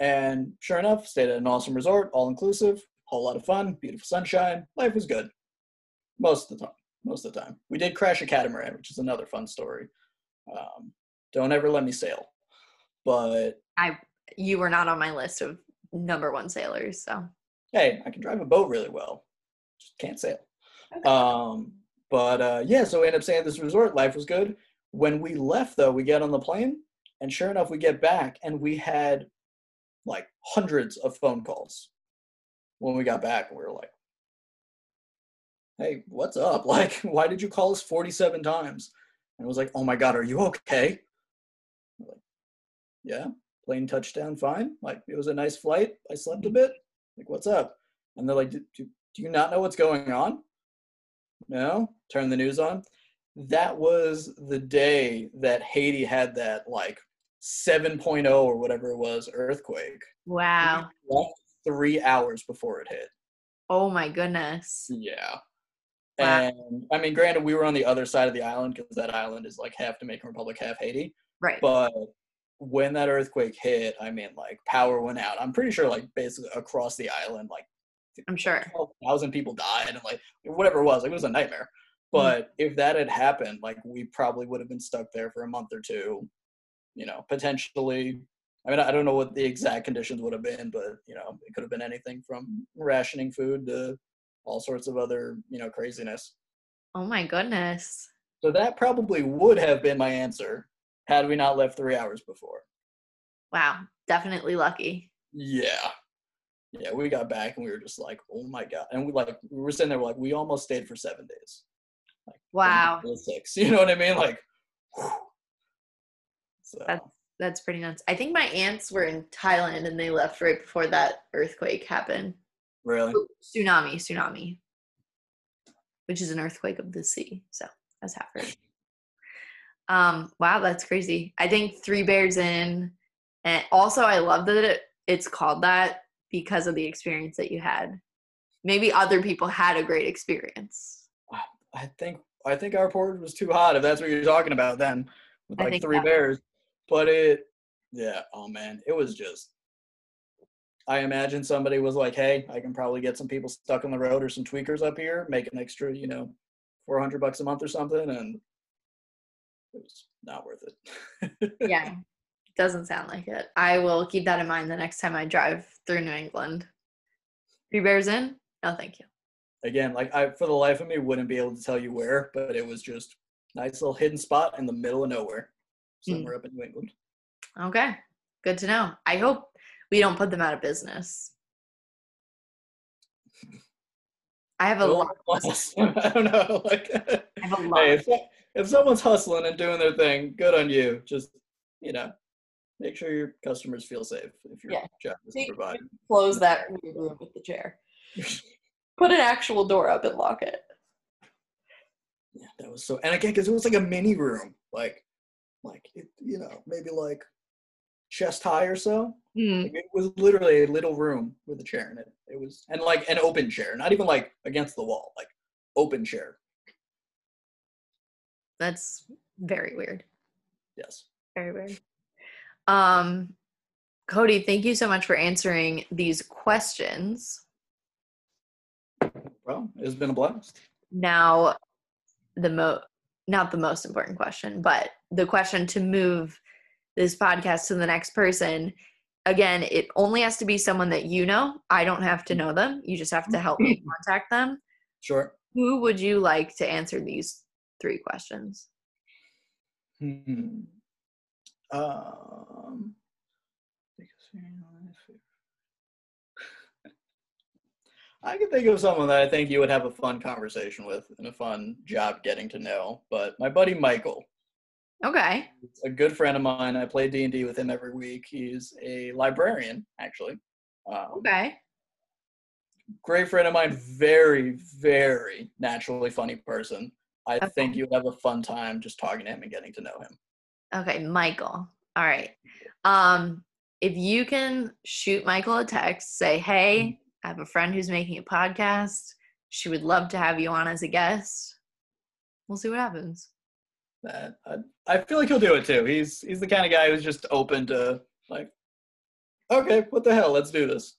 And sure enough, stayed at an awesome resort, all inclusive, whole lot of fun, beautiful sunshine. Life was good most of the time. Most of the time, we did crash a catamaran, which is another fun story. Um, don't ever let me sail, but I You were not on my list of number one sailors, so hey, I can drive a boat really well, just can't sail. Um, but uh, yeah, so we ended up staying at this resort. Life was good. When we left, though, we get on the plane, and sure enough, we get back, and we had like hundreds of phone calls when we got back. And we were like, "Hey, what's up? Like, why did you call us 47 times?" And it was like, "Oh my God, are you okay?" Like, yeah, plane touchdown fine. Like, it was a nice flight. I slept a bit. Like, what's up? And they're like, do, do, do you not know what's going on? No? Turn the news on. That was the day that Haiti had that like 7.0 or whatever it was earthquake. wow. Three hours before it hit. Oh my goodness. Yeah. Wow. And I mean, granted, we were on the other side of the island because that island is like half Dominican Republic, half Haiti. Right. But when that earthquake hit, I mean, like power went out. I'm pretty sure, like basically across the island, like I'm sure. thousand people died, and like whatever it was, like it was a nightmare. Mm-hmm. But if that had happened, like we probably would have been stuck there for a month or two. You know, potentially. I mean, I don't know what the exact conditions would have been, but you know, it could have been anything from rationing food to all sorts of other, you know, craziness. Oh my goodness. So that probably would have been my answer had we not left three hours before. Wow. Definitely lucky. Yeah. Yeah, we got back and we were just like, oh my god. And we like we were sitting there like, we almost stayed for seven days. Like Wow. Six. You know what I mean? Like so That's that's pretty nuts. I think my aunts were in Thailand and they left right before that earthquake happened. really. Oh, Tsunami, tsunami. Which is an earthquake of the sea. So that's happened. Um, wow, that's crazy. I think Three Bears Inn and also I love that it, it's called that because of the experience that you had. Maybe other people had a great experience. I think I think our porridge was too hot if that's what you're talking about then. With like three bears. but it, yeah, oh man, it was just. I imagine somebody was like, "Hey, I can probably get some people stuck on the road or some tweakers up here, make an extra, you know, four hundred bucks a month or something," and it was not worth it. yeah, doesn't sound like it. I will keep that in mind the next time I drive through New England. Three Bears Inn? No, thank you. Again, like I, for the life of me, wouldn't be able to tell you where, but it was just nice little hidden spot in the middle of nowhere, somewhere mm. up in New England. Okay, good to know. I hope we don't put them out of business. I have a lot. I don't know. Like, I have a lot. Hey, if, if someone's hustling and doing their thing, good on you. Just you know, make sure your customers feel safe if your yeah. job is to provide. Close that room with the chair. Put an actual door up and lock it. Yeah, that was so. And again, because it was like a mini room, like, like it, you know, maybe like chest high or so. Mm. Like it was literally a little room with a chair in it. It was and like an open chair, not even like against the wall, like open chair. That's very weird. Yes. Very weird. Um, Cody, thank you so much for answering these questions. Well, it's been a blast. Now, the mo not the most important question, but the question to move this podcast to the next person. Again, it only has to be someone that you know. I don't have to know them. You just have to help me contact them. Sure. Who would you like to answer these three questions? Hmm. Um, I can think of someone that I think you would have a fun conversation with and a fun job getting to know. But my buddy Michael. Okay. a good friend of mine. I play D and D with him every week. He's a librarian, actually. Um, okay. Great friend of mine. Very, very naturally funny person. I okay. think you'd have a fun time just talking to him and getting to know him. Okay, Michael. All right. Um, if you can shoot Michael a text, say, "Hey. I have a friend who's making a podcast. She would love to have you on as a guest." We'll see what happens. That I, feel like he'll do it too. He's he's the kind of guy who's just open to like, okay, what the hell? Let's do this.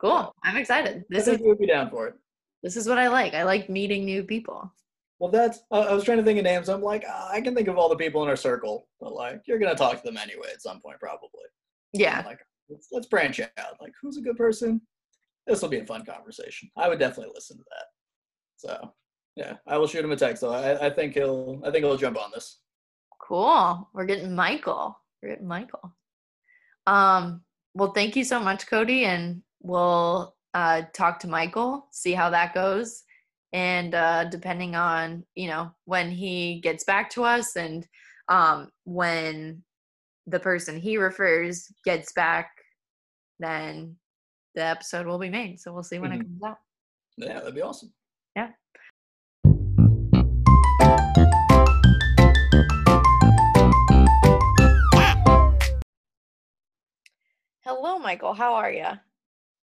Cool. I'm excited. This I is would be down for it. This is what I like. I like meeting new people. Well, that's. Uh, I was trying to think of names. I'm like, uh, I can think of all the people in our circle, but like, you're gonna talk to them anyway at some point, probably. Yeah. like, let's, let's branch out. Like, who's a good person? This will be a fun conversation. I would definitely listen to that. So, yeah, I will shoot him a text. So I, I think he'll. I think he'll jump on this. Cool. We're getting Michael. We're getting Michael. Um. Well, thank you so much, Cody, and we'll uh, talk to Michael, see how that goes and uh, depending on you know when he gets back to us and um, when the person he refers gets back then the episode will be made. So we'll see when mm-hmm. it comes out. Yeah that'd be awesome. Yeah. Hello michael. How are you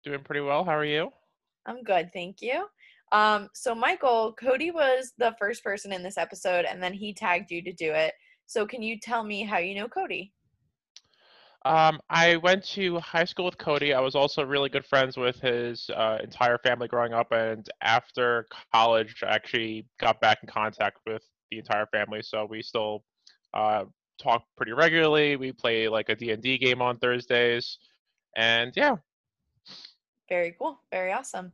doing pretty well. How are you? I'm good thank you um, so Michael, Cody was the first person in this episode, and then he tagged you to do it. So can you tell me how you know Cody? Um, I went to high school with Cody. I was also really good friends with his uh, entire family growing up, and after college, I actually got back in contact with the entire family. So we still uh, talk pretty regularly. We play like a D&D game on Thursdays, and yeah. Very cool. Very awesome.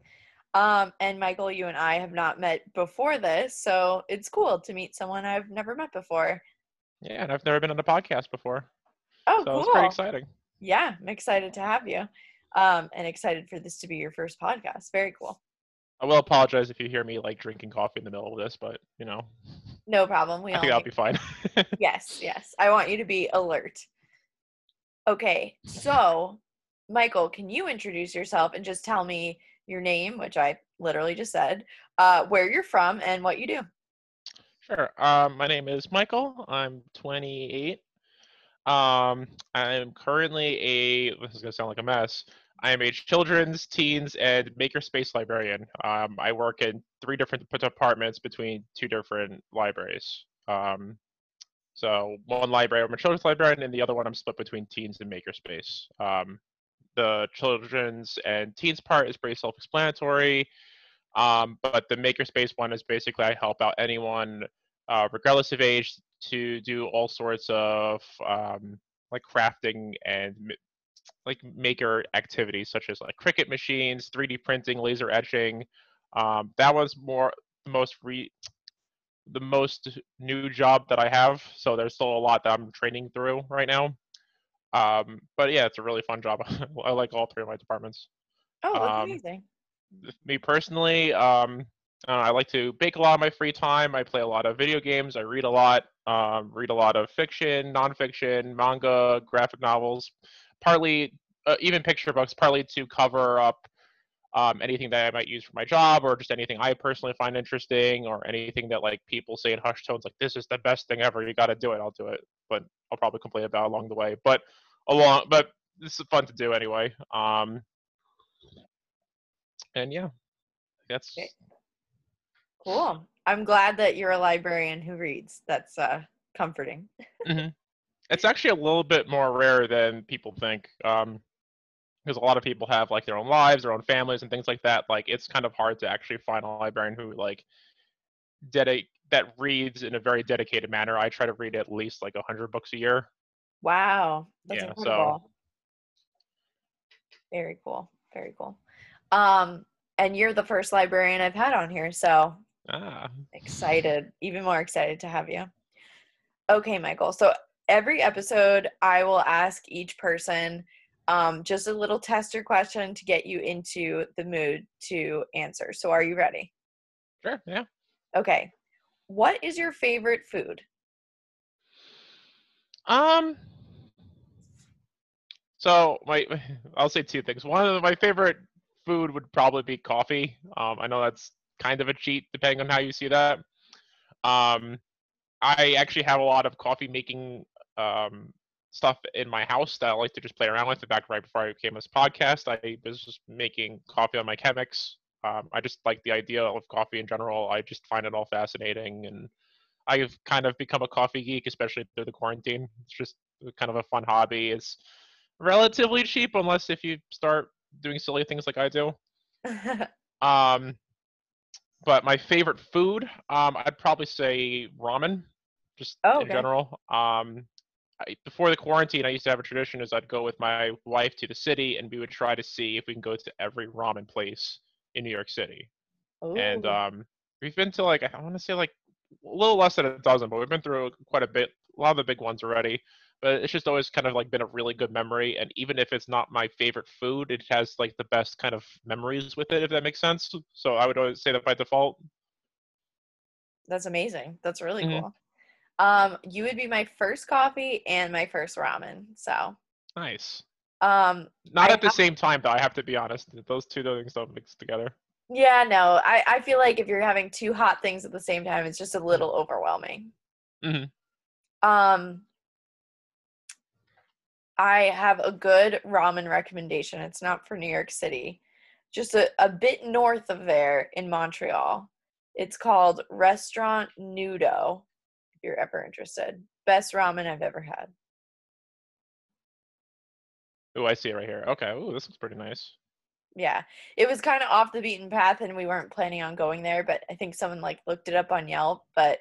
Um, and Michael, you and I have not met before this, so it's cool to meet someone I've never met before. Yeah, and I've never been on a podcast before. Oh, so cool. it's pretty exciting. Yeah, I'm excited to have you. Um, and excited for this to be your first podcast. Very cool. I will apologize if you hear me like drinking coffee in the middle of this, but you know. No problem. We I think I'll be fine. yes, yes. I want you to be alert. Okay, so Michael, can you introduce yourself and just tell me your name, which I literally just said, uh, where you're from, and what you do. Sure. Um, my name is Michael. I'm 28. Um, I'm currently a, this is going to sound like a mess. I am a children's, teens, and makerspace librarian. Um, I work in three different departments between two different libraries. Um, So one library, I'm a children's librarian, and the other one I'm split between teens and makerspace. Um, the children's and teens part is pretty self-explanatory, um, but the makerspace one is basically I help out anyone, uh, regardless of age, to do all sorts of um, like crafting and like maker activities such as like Cricut machines, 3D printing, laser etching. Um, that was more the most re the most new job that I have. So there's still a lot that I'm training through right now. Um, but yeah, it's a really fun job. I like all three of my departments. Oh, that's Um, amazing. Me personally, um, I like to bake a lot of my free time. I play a lot of video games. I read a lot. Um, read a lot of fiction, nonfiction, manga, graphic novels. Partly, uh, even picture books. Partly to cover up um, anything that I might use for my job, or just anything I personally find interesting, or anything that like people say in hushed tones, like "This is the best thing ever. You got to do it." I'll do it, but I'll probably complain about it along the way. But along, but this is fun to do anyway. Um, and yeah, that's Okay. Cool. I'm glad that you're a librarian who reads. That's uh, comforting. it's actually a little bit more rare than people think um because a lot of people have like their own lives their own families and things like that like it's kind of hard to actually find a librarian who like dedicate that reads in a very dedicated manner i try to read at least like 100 books a year Wow. That's Yeah, so- incredible. Very cool. Very cool. Um, and you're the first librarian I've had on here, so ah excited, even more excited to have you. Okay, Michael. So every episode, I will ask each person um, just a little tester question to get you into the mood to answer. So, are you ready? sure yeah Okay. What is your favorite food? Um. So my, I'll say two things. One of my favorite food would probably be coffee. Um, I know that's kind of a cheat depending on how you see that. Um, I actually have a lot of coffee making um stuff in my house that I like to just play around with. In fact, right before I came this podcast, I was just making coffee on my Chemex. Um, I just like the idea of coffee in general. I just find it all fascinating and I've kind of become a coffee geek, especially through the quarantine. It's just kind of a fun hobby. It's relatively cheap, unless if you start doing silly things like I do. Um, but my favorite food, um, I'd probably say ramen, just Oh, in okay. general. Um, I, before the quarantine, I used to have a tradition: is I'd go with my wife to the city, and we would try to see if we can go to every ramen place in New York City and um, we've been to like I want to say like a little less than a dozen, but we've been through quite a bit, a lot of the big ones already. But it's just always kind of like been a really good memory, and even if it's not my favorite food, it has like the best kind of memories with it, if that makes sense. So I would always say that by default. That's amazing. That's really Mhm. cool. Um, you would be my first coffee and my first ramen. So, Nice. um, Not I at the have- same time, though. I have to be honest; those two things don't mix together. yeah, no, I, I feel like if you're having two hot things at the same time, it's just a little overwhelming. Mm-hmm. Um, I have a good ramen recommendation. It's not for New York City, just a, a bit north of there in Montreal. It's called Restaurant Nudo, if you're ever interested. Best ramen I've ever had. Oh, I see it right here. Okay. Oh, this looks pretty nice. Yeah, it was kind of off the beaten path, and we weren't planning on going there. But I think someone like looked it up on Yelp, but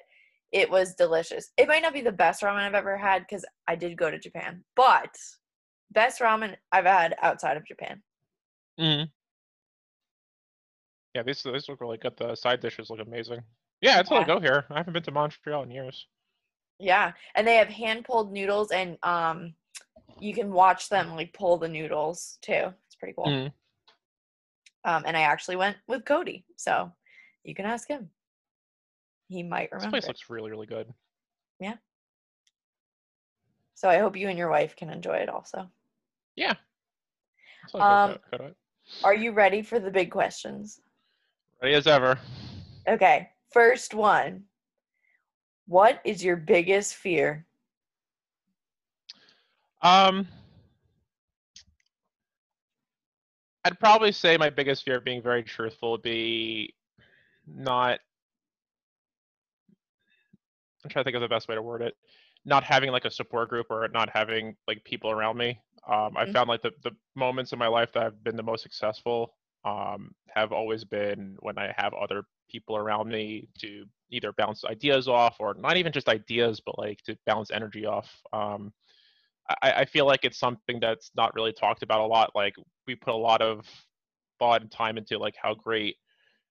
it was delicious. It might not be the best ramen I've ever had because I did go to Japan, but best ramen I've had outside of Japan. Mm-hmm. Yeah, these these look really good. The side dishes look amazing. Yeah, until I Yeah. go here. I haven't been to Montreal in years. Yeah, and they have hand pulled noodles, and um, you can watch them like pull the noodles too. It's pretty cool. Mhm. Um, and I actually went with Cody, so you can ask him. He might remember. This place looks really, really good. Yeah. So I hope you and your wife can enjoy it also. Yeah. Um, good, good, good. Are you ready for the big questions? Ready as ever. Okay, first one. What is your biggest fear? Um, I'd probably say my biggest fear of being very truthful would be not. I'm trying to think of the best way to word it. not having like a support group or not having like people around me. Um, I Mhm. found like the, the moments in my life that I've been the most successful um, have always been when I have other people around me to either bounce ideas off or not even just ideas, but like to bounce energy off. Um, I, I feel like it's something that's not really talked about a lot. Like we put a lot of thought and time into like how great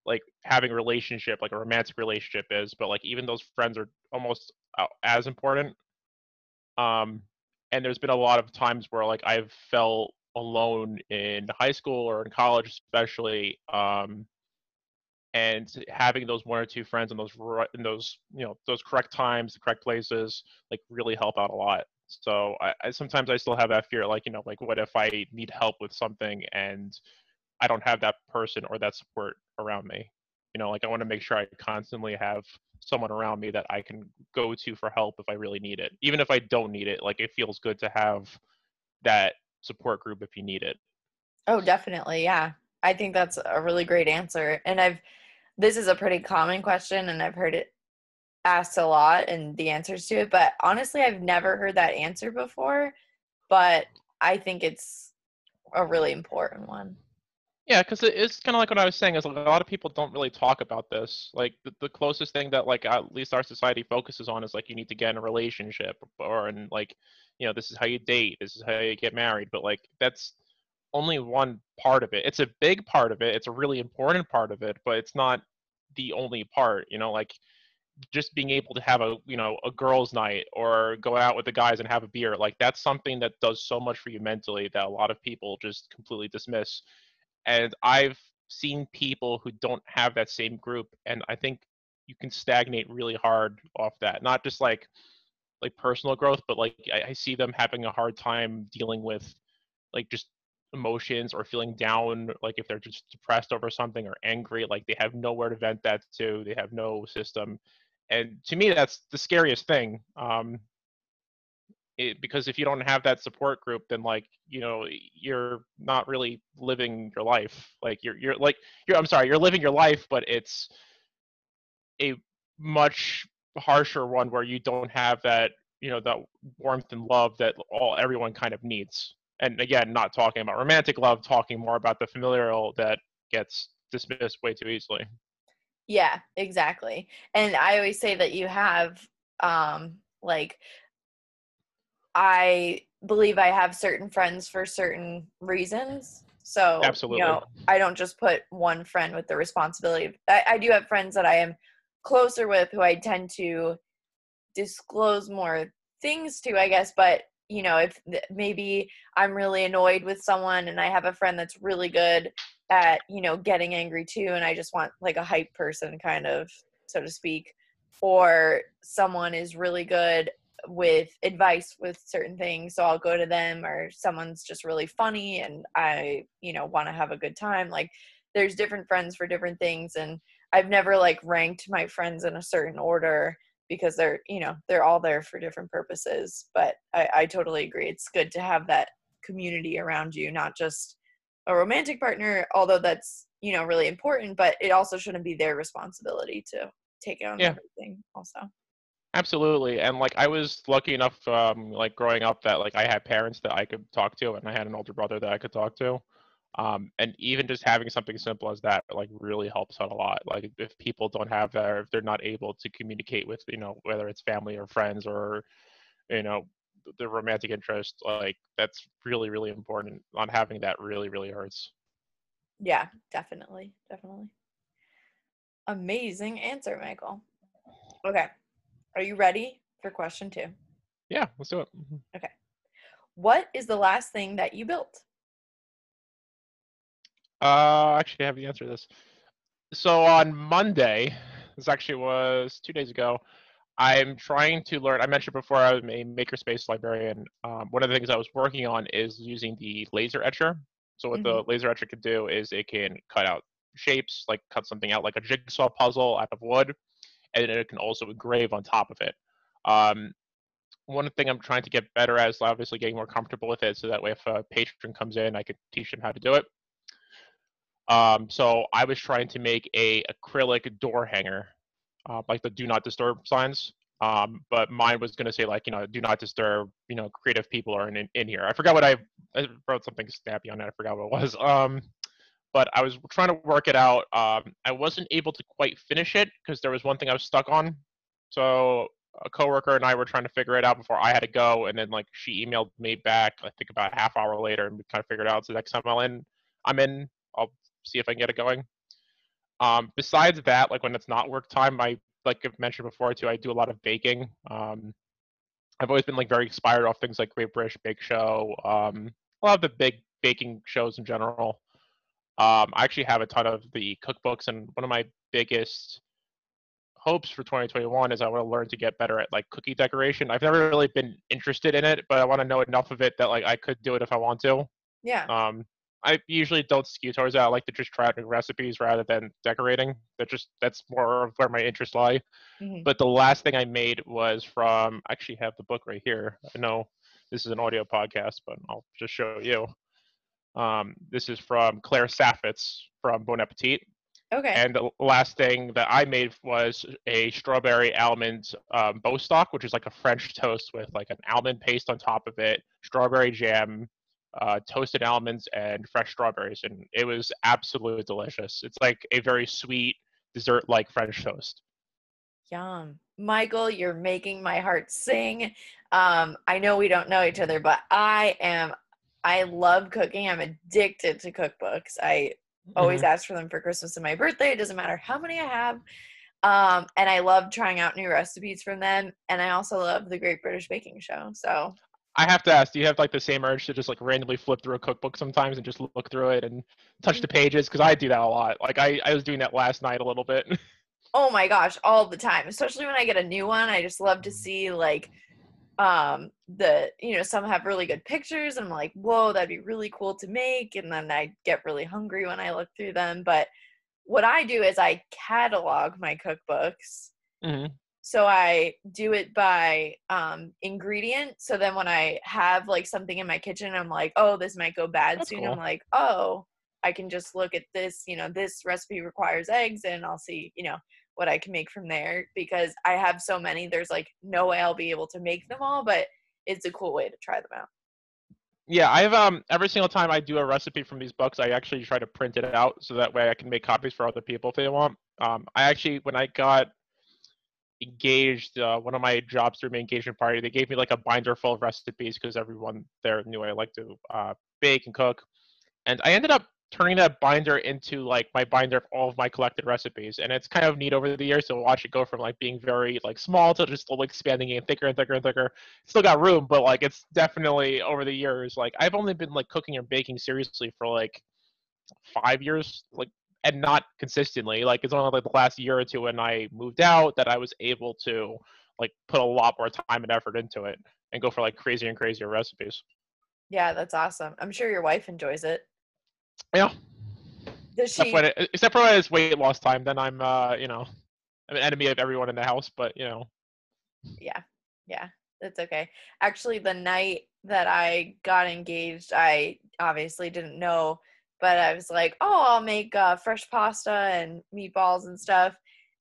like having a relationship, like a romantic relationship is, but like even those friends are almost uh, as important. Um, and there's been a lot of times where like I've felt alone in high school or in college, especially. Um, and having those one or two friends in those in those you know those correct times, the correct places, like really help out a lot. So I, I sometimes I still have that fear, like you know, like what if I need help with something and I don't have that person or that support around me. You know, like I want to make sure I constantly have someone around me that I can go to for help if I really need it. Even if I don't need it, like it feels good to have that support group if you need it. Oh, definitely. Yeah. I think that's a really great answer. And I've, this is a pretty common question and I've heard it asked a lot and the answers to it. But honestly, I've never heard that answer before. But I think it's a really important one. Yeah, because it's kind of like what I was saying is a lot of people don't really talk about this. Like the, the closest thing that like at least our society focuses on is like you need to get in a relationship or and like you know this is how you date, this is how you get married. But like that's only one part of it. It's a big part of it. It's a really important part of it, but it's not the only part. You know, like just being able to have a you know a girls' night or go out with the guys and have a beer. Like that's something that does so much for you mentally that a lot of people just completely dismiss and I've seen people who don't have that same group, and I think you can stagnate really hard off that. Not just like like personal growth, but like I, I see them having a hard time dealing with like just emotions or feeling down, like if they're just depressed over something or angry, like they have nowhere to vent that to. They have no system, and to me, that's the scariest thing. Um, it, because if you don't have that support group then like you know you're not really living your life. Like you're you're like you're i'm sorry you're living your life but it's a much harsher one where you don't have that you know that warmth and love that all everyone kind of needs. And again not talking about romantic love talking more about the familial that gets dismissed way too easily. Yeah, exactly. And I always say that you have um like I believe I have certain friends for certain reasons. So Absolutely. you know, I don't just put one friend with the responsibility. I, I do have friends that I am closer with who I tend to disclose more things to, I guess. But you know, if maybe I'm really annoyed with someone and I have a friend that's really good at you know getting angry too, and I just want like a hype person, kind of so to speak, or someone is really good with advice with certain things. So i'll go to them or someone's just really funny and i you know want to have a good time. Like there's different friends for different things and i've never like ranked my friends in a certain order because they're you know they're all there for different purposes. But i, I totally agree. It's good to have that community around you not just a romantic partner although that's you know really important but it also shouldn't be their responsibility to take on Yeah. everything also Absolutely, and like I was lucky enough, um, like growing up, that like I had parents that I could talk to, and I had an older brother that I could talk to, um, and even just having something simple as that, like really helps out a lot. Like if people don't have that, or if they're not able to communicate with, you know, whether it's family or friends or, you know, the romantic interest, like that's really really important. Not having that really really hurts. Yeah, definitely. Definitely. Amazing answer, Michael. Okay. Are you ready for question two? Yeah, let's do it. Okay. What is the last thing that you built? Uh, actually, I have the answer to this. So on Monday, this actually was two days ago. I'm trying to learn. I mentioned before I'm a makerspace librarian. Um, one of the things I was working on is using the laser etcher. So what the laser etcher can do is it can cut out shapes, like cut something out like a jigsaw puzzle out of wood, and it can also engrave on top of it. Um, one thing I'm trying to get better at is obviously getting more comfortable with it, so that way if a patron comes in, I could teach them how to do it. Um, so I was trying to make a acrylic door hanger, uh, like the "Do Not Disturb" signs. Um, but mine was going to say like, you know, do not disturb, you know, creative people are in, in here. I forgot what I, I wrote something snappy on it. I forgot what it was. Um, but I was trying to work it out. Um, I wasn't able to quite finish it because there was one thing I was stuck on. So a coworker and I were trying to figure it out before I had to go, and then like she emailed me back. I think about a half hour later, and we kind of figured out. So next time I'm in, I'm in. I'll see if I can get it going. Um, besides that, like when it's not work time, I like I've mentioned before too. I do a lot of baking. Um, I've always been like very inspired off things like Great British Bake Show. Um, a lot of the big baking shows in general. Um, I actually have a ton of the cookbooks, and one of my biggest hopes for 2021 is I want to learn to get better at like cookie decoration. I've never really been interested in it, but I want to know enough of it that like I could do it if I want to. Yeah. Um, I usually don't skew towards that. I like to just try new recipes rather than decorating. That just that's more of where my interests lie. Mhm. But the last thing I made was from I actually have the book right here. I know this is an audio podcast, but I'll just show you. Um, this is from Claire Saffitz from Bon Appetit. Okay. And the last thing that I made was a strawberry almond um, Bostock, which is like a French toast with like an almond paste on top of it, strawberry jam, uh, toasted almonds, and fresh strawberries. And it was absolutely delicious. It's like a very sweet dessert like French toast. Yum. Michael, you're making my heart sing. Um, I know we don't know each other, but I am I love cooking. I'm addicted to cookbooks. I always Mhm. ask for them for Christmas and my birthday. It doesn't matter how many I have. Um, and I love trying out new recipes from them. And I also love the Great British Baking Show. So I have to ask, do you have like the same urge to just like randomly flip through a cookbook sometimes and just look through it and touch the pages? Because I do that a lot. Like I, I was doing that last night a little bit. oh my gosh, all the time. Especially when I get a new one. I just love to see like um the you know some have really good pictures and i'm like whoa that'd be really cool to make and then i get really hungry when i look through them but what i do is i catalog my cookbooks hmm so i do it by um ingredient so then when i have like something in my kitchen i'm like oh this might go bad That's soon cool. i'm like oh i can just look at this you know this recipe requires eggs and i'll see you know what i can make from there because i have so many there's like no way i'll be able to make them all but it's a cool way to try them out Yeah, I've um every single time I do a recipe from these books, I actually try to print it out so that way I can make copies for other people if they want. Um, I actually when I got engaged, uh, one of my jobs through my engagement party, they gave me like a binder full of recipes because everyone there knew I like to uh, bake and cook, and I ended up turning that binder into like my binder of all of my collected recipes, and it's kind of neat over the years to watch it go from like being very like small to just like expanding and thicker and thicker and thicker still got room, but like it's definitely over the years. Like I've only been like cooking and baking seriously for like five years, like and not consistently. Like it's only like the last year or two when I moved out that I was able to like put a lot more time and effort into it and go for like crazier and crazier recipes. yeah that's awesome i'm sure your wife enjoys it Yeah, does except she when it, except for when it's weight loss time, then I'm uh you know I'm an enemy of everyone in the house. But you know, yeah. Yeah. That's okay. Actually the night that i got engaged i obviously didn't know but i was like oh i'll make uh, fresh pasta and meatballs and stuff.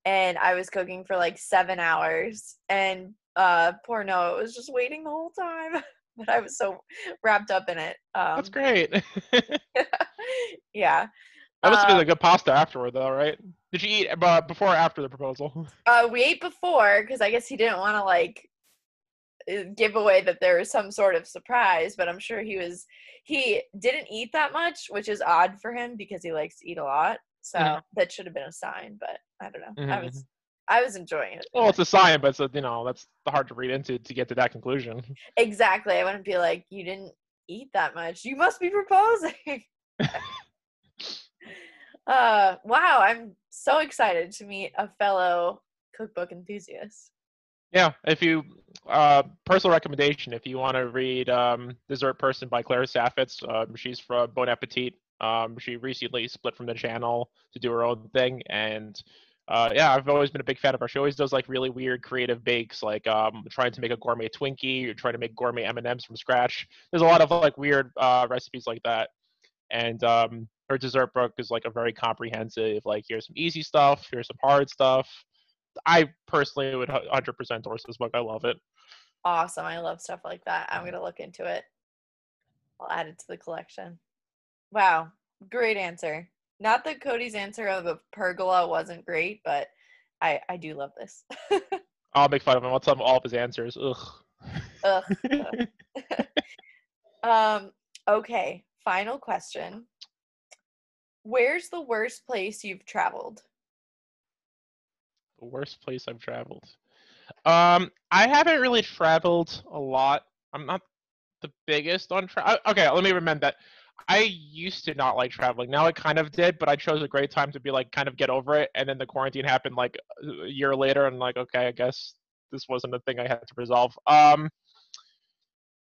And i was cooking for like seven hours and uh poor noah was just waiting the whole time but i was so wrapped up in it um that's great. that yeah must have been Uh, a good pasta afterward, though, right? Did you eat uh, before or after the proposal? Uh, we ate before because I guess he didn't want to like uh, give away that there was some sort of surprise, but I'm sure he was. He didn't eat that much, which is odd for him because he likes to eat a lot. So Mhm. that should have been a sign, but I don't know. I Mhm, was I was enjoying it. Well, it's a sign, but it's a, you know that's hard to read into to get to that conclusion. exactly. I wouldn't be like, you didn't eat that much. You must be proposing. Uh, wow! I'm so excited to meet a fellow cookbook enthusiast. Yeah, if you uh, personal recommendation, if you want to read um, Dessert Person by Claire Saffitz, um, she's from Bon Appetit. Um, she recently split from the channel to do her own thing, and uh, yeah, I've always been a big fan of her. She always does like really weird, creative bakes, like um, trying to make a gourmet Twinkie or trying to make gourmet M and M's from scratch. There's a lot of like weird uh, recipes like that, and um, her dessert book is like a very comprehensive. Like here's some easy stuff, here's some hard stuff. I personally would 100% endorse this book. I love it. Awesome. I love stuff like that. I'm going to look into it. I'll add it to the collection. Wow. Great answer. Not that Cody's answer of a pergola wasn't great, but I I do love this. I'll make fun of him. I'll tell him all of his answers. Ugh. Ugh. um okay, final question. Where's the worst place you've traveled? The worst place I've traveled. Um, I haven't really traveled a lot. I'm not the biggest on travel. Okay, let me remember that. I used to not like traveling. Now I kind of did, but I chose a great time to be like kind of get over it. And then the quarantine happened like a year later, and like okay, I guess this wasn't a thing I had to resolve. Um,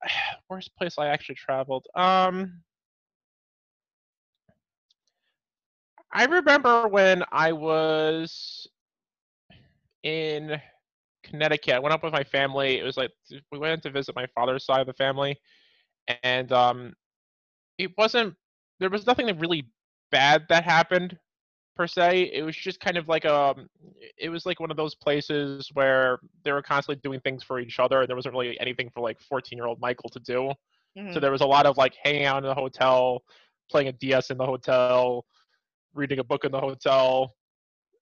worst place I actually traveled. Um, I remember when I was in Connecticut. I went up with my family. It was like we went to visit my father's side of the family, and um, it wasn't. There was nothing really bad that happened per se. It was just kind of like um, it was like one of those places where they were constantly doing things for each other. and There wasn't really anything for like 14 year old Michael to do. Mhm. So there was a lot of like hanging out in the hotel, playing a DS in the hotel, reading a book in the hotel,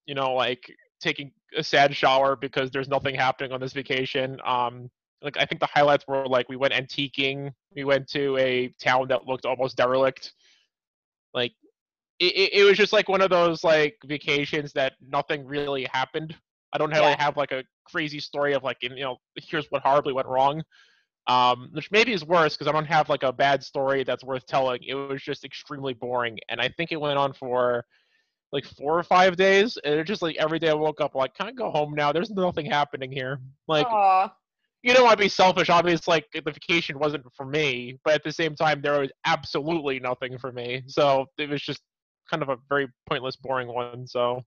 you know, like taking a sad shower because there's nothing happening on this vacation. Um, like I think the highlights were like we went antiquing, we went to a town that looked almost derelict. Like it, it, was just like one of those like vacations that nothing really happened. I don't really Yeah. have like a crazy story of like you know here's what horribly went wrong um, which maybe is worse because I don't have like a bad story that's worth telling. It was just extremely boring, and I think it went on for like four or five days. And it just like every day I woke up like, can I go home now? There's nothing happening here. Like Aw. you don't want to be selfish. Obviously, like the vacation wasn't for me, but at the same time, there was absolutely nothing for me. So it was just kind of a very pointless, boring one. So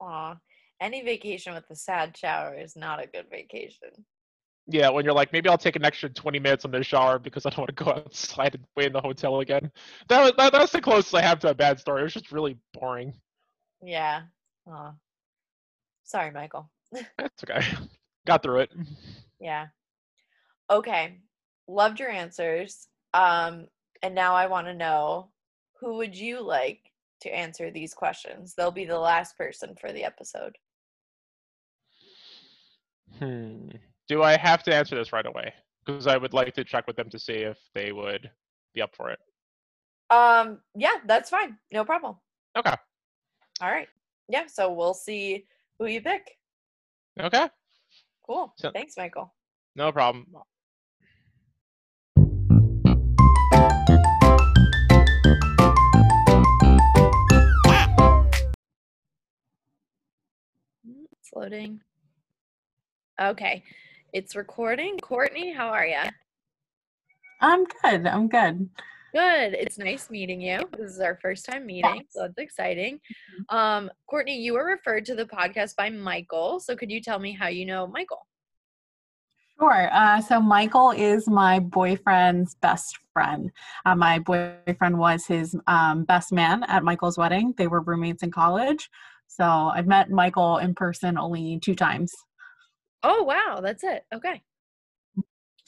Aw. Any vacation with a sad shower is not a good vacation. Yeah, when you're like, maybe I'll take an extra 20 minutes on the shower because I don't want to go outside and wait in the hotel again. That was that, that's the closest I have to a bad story. It was just really boring. Yeah. Aw. Sorry, Michael. That's okay. Got through it. Yeah. Okay. Loved your answers. Um, and now I want to know who would you like to answer these questions? They'll be the last person for the episode. Hmm. Do I have to answer this right away? Because I would like to check with them to see if they would be up for it. Um, yeah, that's fine. No problem. Okay. All right. Yeah, so we'll see who you pick. Okay. Cool. So- Thanks, Michael. No problem. It's loading. Okay. It's recording. Courtney, how are you? I'm good. I'm good. Good. It's nice meeting you. This is our first time meeting, so that's exciting. Um, Courtney, you were referred to the podcast by Michael. So could you tell me how you know Michael? Sure. Uh, so Michael is my boyfriend's best friend. Uh, my boyfriend was his um, best man at Michael's wedding. They were roommates in college. So I've met Michael in person only two times. Oh wow, that's it. Okay.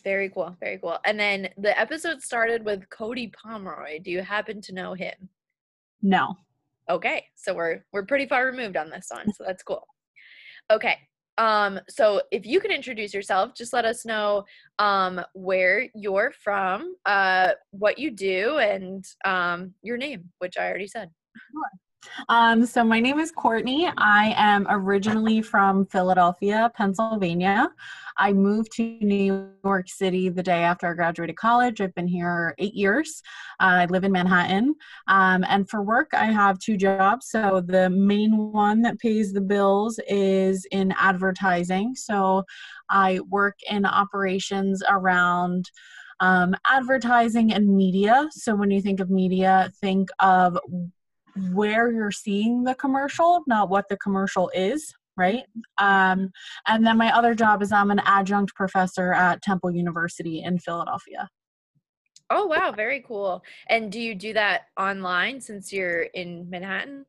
Very cool. Very cool. And then the episode started with Cody Pomeroy. Do you happen to know him? No. Okay. So we're we're pretty far removed on this one. So that's cool. Okay. Um so if you can introduce yourself, just let us know um where you're from, uh what you do and um your name, which I already said. Um, so my name is Courtney. I am originally from Philadelphia, Pennsylvania. I moved to New York City the day after I graduated college. I've been here eight years. I live in Manhattan. Um, and for work, I have two jobs. So the main one that pays the bills is in advertising. So I work in operations around um, advertising and media. So when you think of media, think of where you're seeing the commercial, not what the commercial is, right? Um, and then my other job is I'm an adjunct professor at Temple University in Philadelphia. Oh wow, very cool. And do you do that online since you're in Manhattan?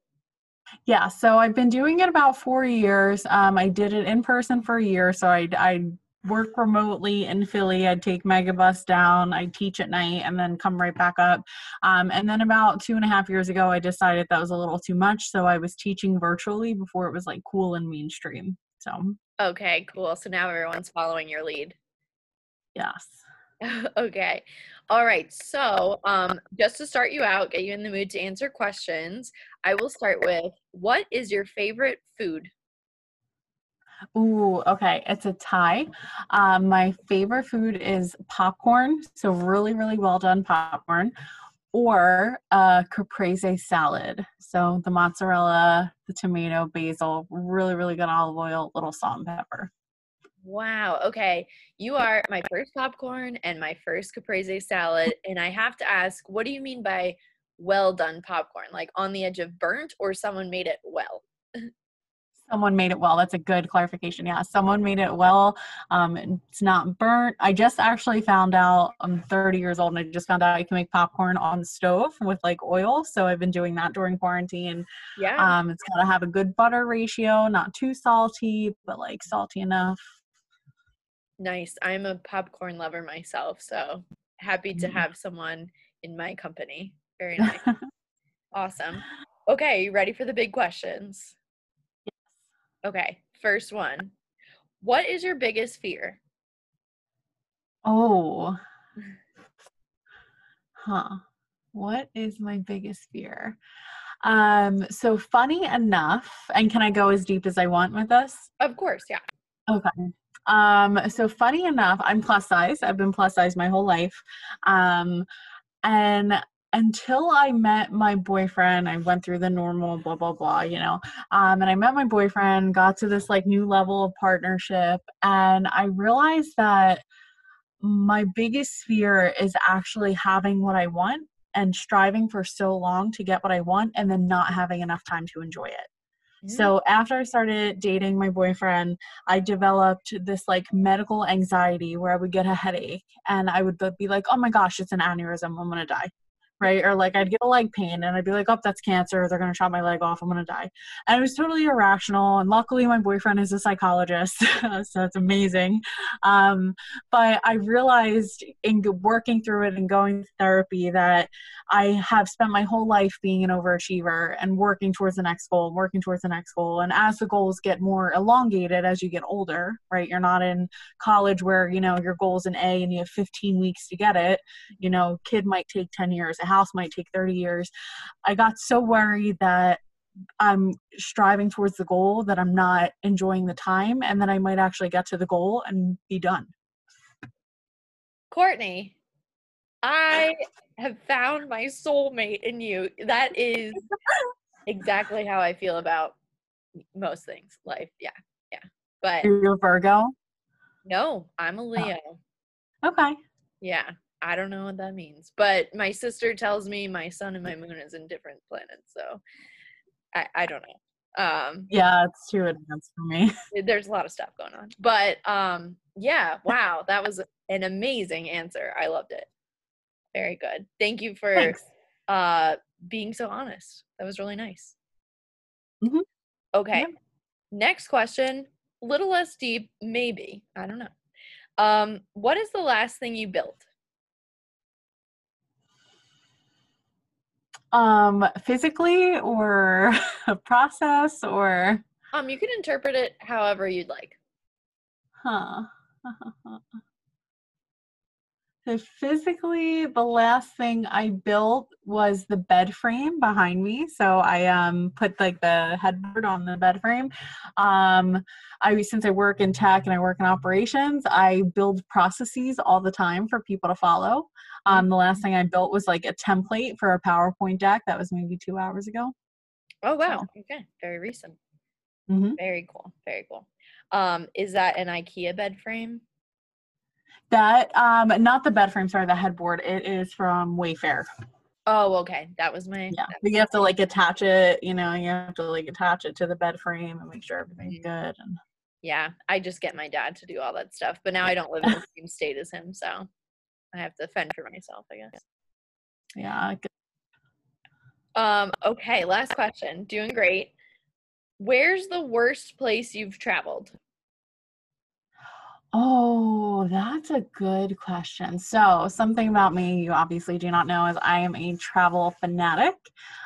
Yeah, so I've been doing it about four years. Um, I did it in person for a year, so I I work remotely in Philly. I'd take Megabus down, I'd teach at night, and then come right back up. Um, and then about two and a half years ago, I decided that was a little too much, so I was teaching virtually before it was like cool and mainstream. So Okay, cool. So now everyone's following your lead. yes. okay. All right. So, um, just to start you out, get you in the mood to answer questions, I will start with what is your favorite food? Ooh, okay. It's a tie. Um, my favorite food is popcorn. So really, really well done popcorn, or a caprese salad. So the mozzarella, the tomato, basil, really, really good olive oil, little salt and pepper. Wow. Okay. You are my first popcorn and my first caprese salad. And I have to ask, what do you mean by well done popcorn? Like on the edge of burnt or someone made it well? Someone made it well. That's a good clarification. Yeah, someone made it well. Um, it's not burnt. I just actually found out I'm 30 years old and I just found out you can make popcorn on the stove with like oil. So I've been doing that during quarantine. Yeah. Um, it's got to have a good butter ratio, not too salty, but like salty enough. Nice. I'm a popcorn lover myself, so happy to Mm. have someone in my company. Very nice. awesome. Okay, you ready for the big questions? Okay, first one. What is your biggest fear? Oh. Huh. What is my biggest fear? Um, so funny enough, and can I go as deep as I want with this? Of course, yeah. Okay. Um, so funny enough, I'm plus size. I've been plus size my whole life. Um, and until I met my boyfriend, I went through the normal blah blah blah, you know. Um, and I met my boyfriend, got to this like new level of partnership, and I realized that my biggest fear is actually having what I want and striving for so long to get what I want and then not having enough time to enjoy it. Mm, So after I started dating my boyfriend, I developed this like medical anxiety where I would get a headache and I would be like, "Oh my gosh, it's an aneurysm. I'm going to die." Right? Or like I'd get a leg pain and I'd be like, "Oh, that's cancer. They're going to chop my leg off. I'm going to die." And it was totally irrational and luckily my boyfriend is a psychologist, so it's amazing. Um, but I realized in working through it and going to therapy that I have spent my whole life being an overachiever and working towards the next goal, working towards the next goal. And as the goals get more elongated as you get older, right? You're not in college where, you know, your goal's an A and you have 15 weeks to get it. You know, kid might take 10 years, house might take 30 years. I got so worried that I'm striving towards the goal that I'm not enjoying the time and then I might actually get to the goal and be done. Courtney, I have found my soulmate in you. That is exactly how I feel about most things. Life. Yeah. Yeah. But You're a Virgo? no, I'm a oh. Leo. Okay. Yeah. I don't know what that means. But my sister tells me my sun and my moon is in different planets. So I, I don't know. Um Yeah, it's too advanced for me. there's a lot of stuff going on. But um yeah, wow, that was an amazing answer. I loved it. Very good. Thank you for Thanks. uh being so honest. That was really nice. Mhm. Okay. Yeah. Next question, little less deep, maybe. I don't know. Um, what is the last thing you built? Um, physically or a process or Um, you can interpret it however you'd like. huh. So physically, the last thing I built was the bed frame behind me. So I um put like the headboard on the bed frame. Um, I since I work in tech and I work in operations, I build processes all the time for people to follow. Um, the last thing I built was like a template for a PowerPoint deck that was maybe two hours ago. Oh wow. Okay. Very recent. Mhm. Very cool. Very cool. Um, is that an IKEA bed frame? That um not the bed frame, sorry, the headboard. It is from Wayfair. Oh, okay. That was my Yeah. But you have to like attach it, you know, you have to like attach it to the bed frame and make sure everything's Mhm. good and Yeah, I just get my dad to do all that stuff, but now I don't live in the same state as him, so I have to fend for myself, I guess. yeah. Um, okay, last question. Doing great. Where's the worst place you've traveled? Oh, that's a good question. So, something about me you obviously do not know is I am a travel fanatic.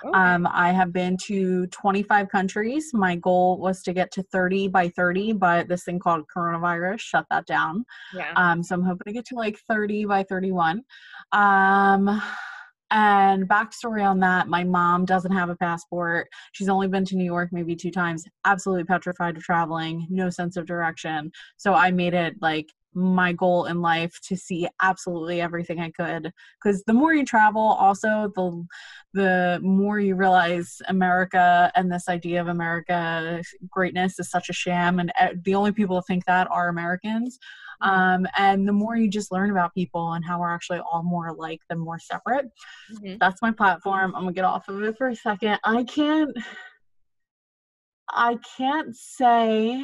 Okay. Um, I have been to 25 countries. My goal was to get to 30 by 30, but this thing called coronavirus shut that down. yeah. Um, so I'm hoping to get to like 30 by 31. Um, and backstory on that my mom doesn't have a passport. She's only been to New York maybe two times, absolutely petrified of traveling, no sense of direction. So I made it like my goal in life to see absolutely everything I could. Because the more you travel also the the more you realize America and this idea of America greatness is such a sham. And uh, the only people who think that are Americans um, and the more you just learn about people and how we're actually all more alike than more separate Mhm. that's my platform i'm gonna get off of it for a second i can't i can't say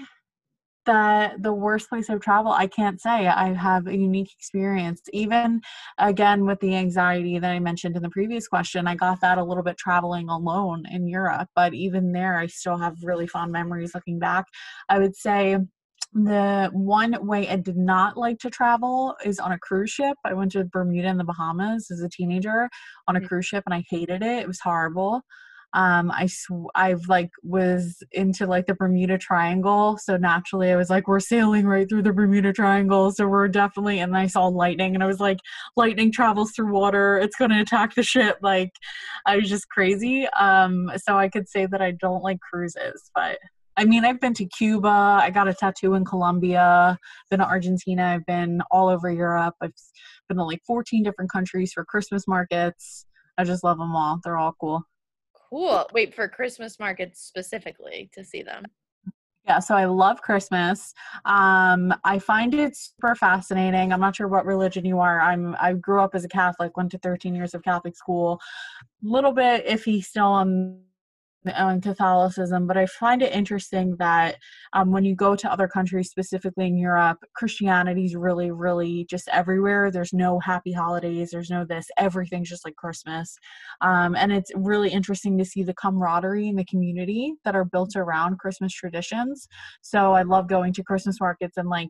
that the worst place I've traveled, I can't say. I have a unique experience. Even again with the anxiety that I mentioned in the previous question, I got that a little bit traveling alone in Europe. But even there, I still have really fond memories looking back. I would say the one way I did not like to travel is on a cruise ship. I went to Bermuda and the Bahamas as a teenager on a Mhm. cruise ship and I hated it. It was horrible um i sw- i've like was into like the bermuda triangle so naturally i was like we're sailing right through the bermuda triangle so we're definitely and i saw lightning and i was like lightning travels through water it's going to attack the ship like i was just crazy um so i could say that i don't like cruises but I mean, I've been to Cuba. I got a tattoo in Colombia. Been to Argentina. I've been all over Europe. I've been to like 14 different countries for Christmas markets. I just love them all. They're all cool. Cool. Wait for Christmas markets specifically to see them. Yeah, so I love Christmas. Um, I find it super fascinating. I'm not sure what religion you are. I'm I grew up as a Catholic, went to 13 years of Catholic school. A little bit iffy still on on Catholicism, but I find it interesting that um, when you go to other countries, specifically in Europe, Christianity is really, really just everywhere. There's no happy holidays. There's no this. Everything's just like Christmas. Um, and it's really interesting to see the camaraderie in the community that are built around Christmas traditions. So I love going to Christmas markets and like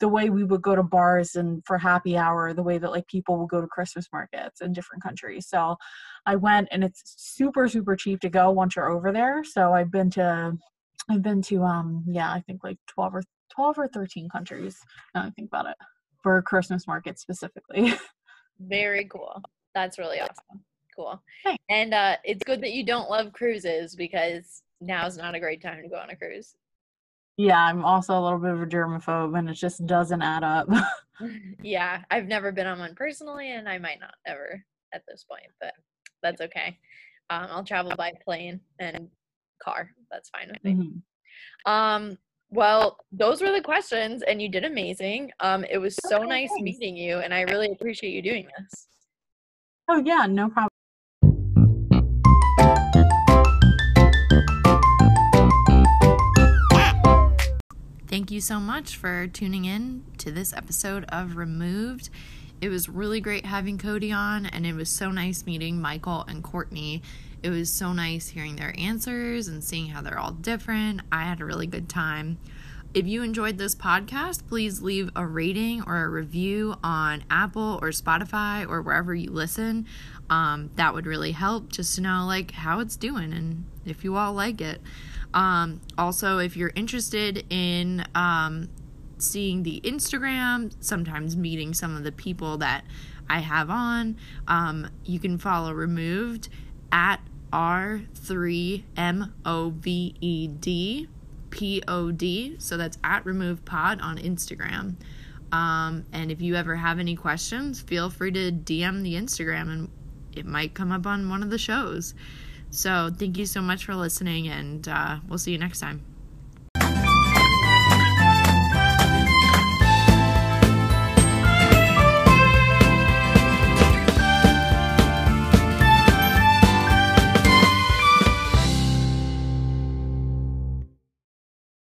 the way we would go to bars and for happy hour, the way that like people will go to Christmas markets in different countries. So I went and it's super, super cheap to go once you're over there. So I've been to I've been to um yeah, I think like twelve or twelve or thirteen countries now I think about it. For Christmas markets specifically. Very cool. That's really awesome. Cool. Thanks. And uh, it's good that you don't love cruises because now's not a great time to go on a cruise. Yeah, I'm also a little bit of a germaphobe and it just doesn't add up. yeah, I've never been on one personally, and I might not ever at this point, but that's okay. Um, I'll travel by plane and car. That's fine with me. Mhm. Um, well, those were the questions, and you did amazing. Um, it was so Okay, nice thanks. meeting you, and I really appreciate you doing this. Oh yeah, no problem. Thank you so much for tuning in to this episode of Removed. It was really great having Cody on, and it was so nice meeting Michael and Courtney. It was so nice hearing their answers and seeing how they're all different. I had a really good time. If you enjoyed this podcast, please leave a rating or a review on Apple or Spotify or wherever you listen. Um, that would really help just to know like how it's doing and if you all like it. Um, also, if you're interested in um, seeing the Instagram, sometimes meeting some of the people that I have on, um, you can follow Removed at R3MOVED P-O-D. So that's at Remove Pod on Instagram. Um, and if you ever have any questions, feel free to DM the Instagram and it might come up on one of the shows. So thank you so much for listening, and uh, we'll see you next time.